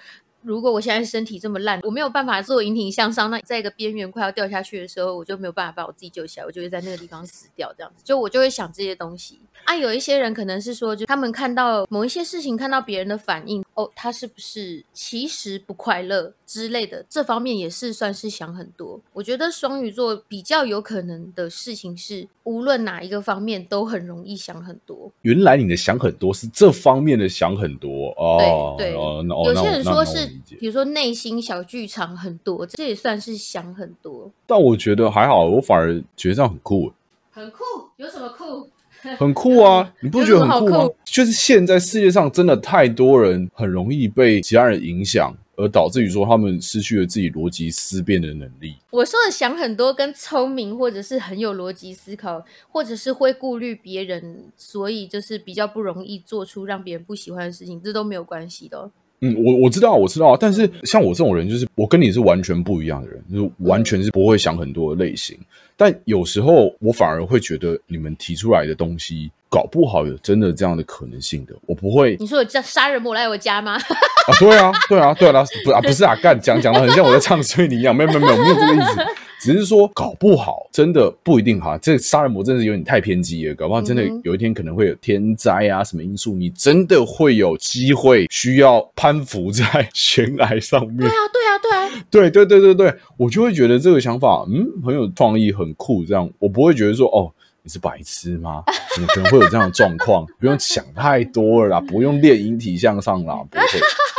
如果我现在身体这么烂，我没有办法做引体向上，那在一个边缘快要掉下去的时候，我就没有办法把我自己救起来，我就会在那个地方死掉。这样子，就我就会想这些东西啊。有一些人可能是说，就他们看到某一些事情，看到别人的反应，哦，他是不是其实不快乐之类的，这方面也是算是想很多。我觉得双鱼座比较有可能的事情是，无论哪一个方面都很容易想很多。原来你的想很多是这方面的想很多哦。对对，有些人说是。比如说内心小剧场很多，这也算是想很多。但我觉得还好，我反而觉得这样很酷。很酷？有什么酷？很酷啊！你不觉得很酷吗？就是现在世界上真的太多人很容易被其他人影响，而导致于说他们失去了自己逻辑思辨的能力。我说的想很多，跟聪明或者是很有逻辑思考，或者是会顾虑别人，所以就是比较不容易做出让别人不喜欢的事情，这都没有关系的。我我知道，我知道，但是像我这种人，就是我跟你是完全不一样的人，就是完全是不会想很多的类型。但有时候我反而会觉得你们提出来的东西，搞不好有真的这样的可能性的。我不会，你说有叫杀人魔来我家吗？啊，对啊，对啊，对啊，不啊，不是啊，干讲讲的很像我在唱衰你一样，没有没有没有没有这个意思。只是说搞不好，真的不一定哈。这杀人魔真的是有点太偏激了，搞不好真的有一天可能会有天灾啊，什么因素，你真的会有机会需要攀附在悬崖上面。对啊，对啊，对啊，对对对对对，我就会觉得这个想法，嗯，很有创意，很酷。这样我不会觉得说，哦，你是白痴吗？怎么可能会有这样的状况？不用想太多了啦，不用练引体向上啦，不会。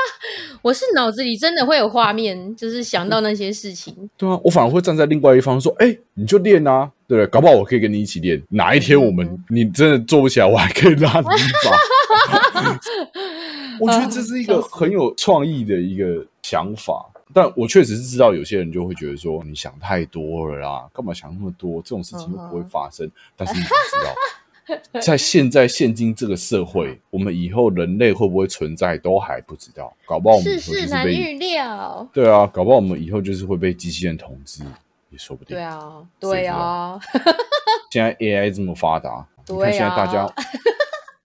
我是脑子里真的会有画面，就是想到那些事情。对啊，我反而会站在另外一方说：“哎，你就练啊，对不对？搞不好我可以跟你一起练。哪一天我们你真的做不起来，我还可以拉你一把。” 我觉得这是一个很有创意的一个想法，但我确实是知道有些人就会觉得说：“你想太多了啦，干嘛想那么多？这种事情又不会发生。”但是你不知道。在现在现今这个社会，我们以后人类会不会存在都还不知道，搞不好我们世事难预料。对啊，搞不好我们以后就是会被机器人统治，也说不定。对啊，对啊。现在 AI 这么发达，你看现在大家，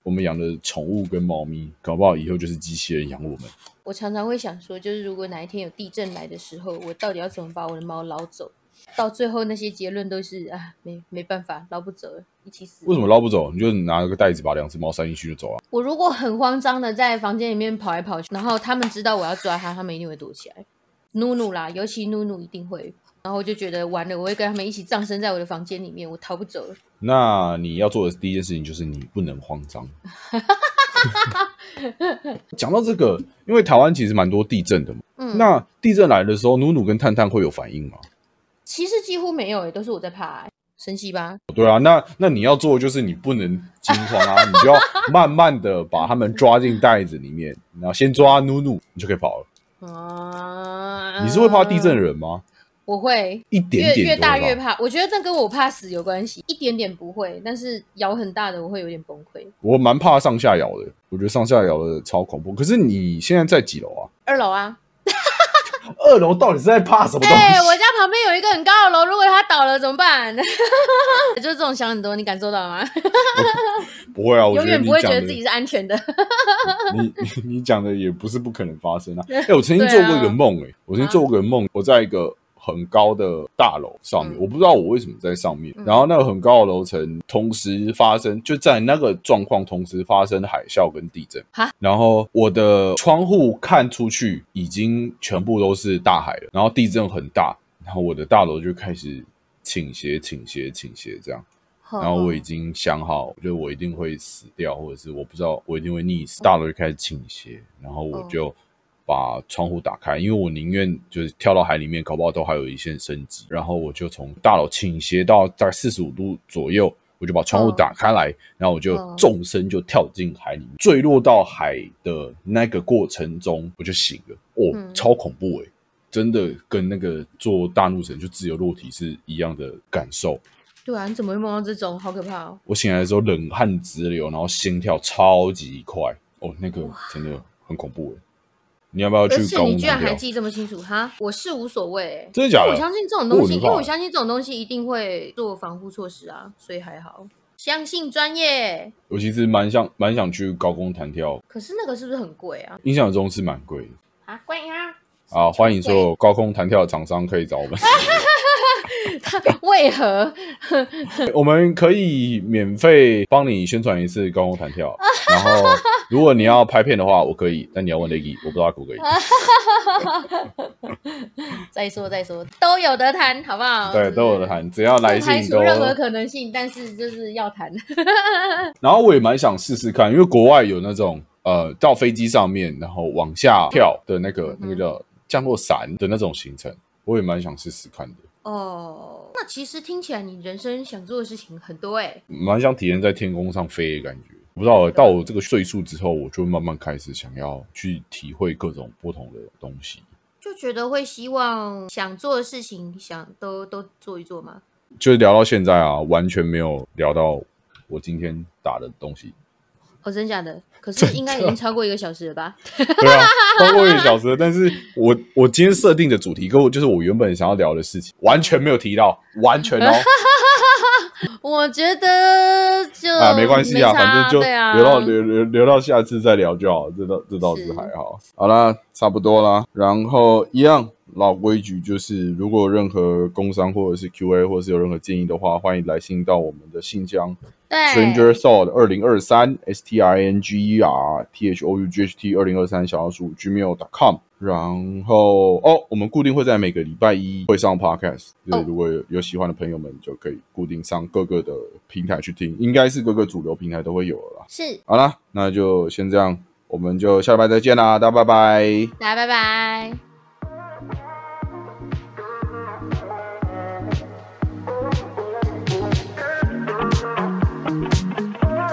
我们养的宠物跟猫咪，搞不好以后就是机器人养我们。我常常会想说，就是如果哪一天有地震来的时候，我到底要怎么把我的猫捞走？到最后那些结论都是啊，没没办法捞不走了，一起死。为什么捞不走？你就拿个袋子把两只猫塞进去就走啊。我如果很慌张的在房间里面跑来跑去，然后他们知道我要抓它，他们一定会躲起来。努努啦，尤其努努一定会。然后我就觉得完了，我会跟他们一起葬身在我的房间里面，我逃不走了。那你要做的第一件事情就是你不能慌张。讲到这个，因为台湾其实蛮多地震的嘛。嗯。那地震来的时候，努努跟探探会有反应吗？其实几乎没有诶，都是我在怕，神奇吧？对啊，那那你要做的就是你不能惊慌啊，你就要慢慢的把他们抓进袋子里面，然后先抓努努，你就可以跑了。啊，你是会怕地震的人吗？我会一点点越大越怕，我觉得这跟我怕死有关系。一点点不会，但是咬很大的我会有点崩溃。我蛮怕上下摇的，我觉得上下摇的超恐怖。可是你现在在几楼啊？二楼啊。二楼到底是在怕什么东西？哎，我家旁边有一个很高的楼，如果它倒了怎么办？就是这种想很多，你感受到吗？不会啊，我永远不会觉得自己己是安全的。你你你讲的也不是不可能发生啊。哎，我曾经做过一个梦，哎，我曾经做过一个梦，我在一个。很高的大楼上面，我不知道我为什么在上面。然后那个很高的楼层同时发生，就在那个状况同时发生海啸跟地震。然后我的窗户看出去已经全部都是大海了。然后地震很大，然后我的大楼就开始倾斜、倾斜、倾斜这样。然后我已经想好，就我一定会死掉，或者是我不知道我一定会溺死。大楼就开始倾斜，然后我就。把窗户打开，因为我宁愿就是跳到海里面，搞不好都还有一线生机。然后我就从大楼倾斜到在四十五度左右，我就把窗户打开来，然后我就纵身就跳进海里面，坠落到海的那个过程中，我就醒了。哦，超恐怖诶，真的跟那个做大怒神就自由落体是一样的感受。对啊，你怎么会梦到这种？好可怕哦！我醒来的时候冷汗直流，然后心跳超级快。哦，那个真的很恐怖诶。你要不要去？而且你居然还记这么清楚哈！我是无所谓，真的假的？我相信这种东西，因为我相信这种东西一定会做防护措施啊，所以还好，相信专业。我其实蛮想蛮想去高空弹跳，可是那个是不是很贵啊？印象中是蛮贵的啊，贵啊！啊，欢迎所有高空弹跳的厂商可以找我们。他 为何？我们可以免费帮你宣传一次高空弹跳，然后如果你要拍片的话，我可以，但你要问 Leggy，我不知道可不可以。再说再说，都有得谈，好不好？对，都有得谈，只要来信排除任何可能性，但是就是要谈。然后我也蛮想试试看，因为国外有那种呃，到飞机上面然后往下跳的那个那个叫降落伞的那种行程，我也蛮想试试看的。哦，那其实听起来你人生想做的事情很多哎，蛮想体验在天空上飞的感觉。不知道到我这个岁数之后，我就慢慢开始想要去体会各种不同的东西，就觉得会希望想做的事情想都都做一做吗？就聊到现在啊，完全没有聊到我今天打的东西。哦，真假的？可是应该已经超过一个小时了吧？对啊，超过一个小时。但是我我今天设定的主题跟我就是我原本想要聊的事情，完全没有提到，完全哦。我觉得就啊，没关系啊，反正就留到留留留到下次再聊就好。这倒这倒是还好。好啦，差不多啦。然后一样老规矩，就是如果任何工商或者是 Q&A 或者是有任何建议的话，欢迎来信到我们的信箱。Stranger Thought 二零二三 S T I N G E R T H O U G H T 二零二三小老鼠 Gmail.com，然后哦，我们固定会在每个礼拜一会上 Podcast，就是如果有有喜欢的朋友们就可以固定上各个的平台去听，应该是各个主流平台都会有了啦。是，好啦，那就先这样，我们就下礼拜再见啦，大家拜拜，大家拜拜。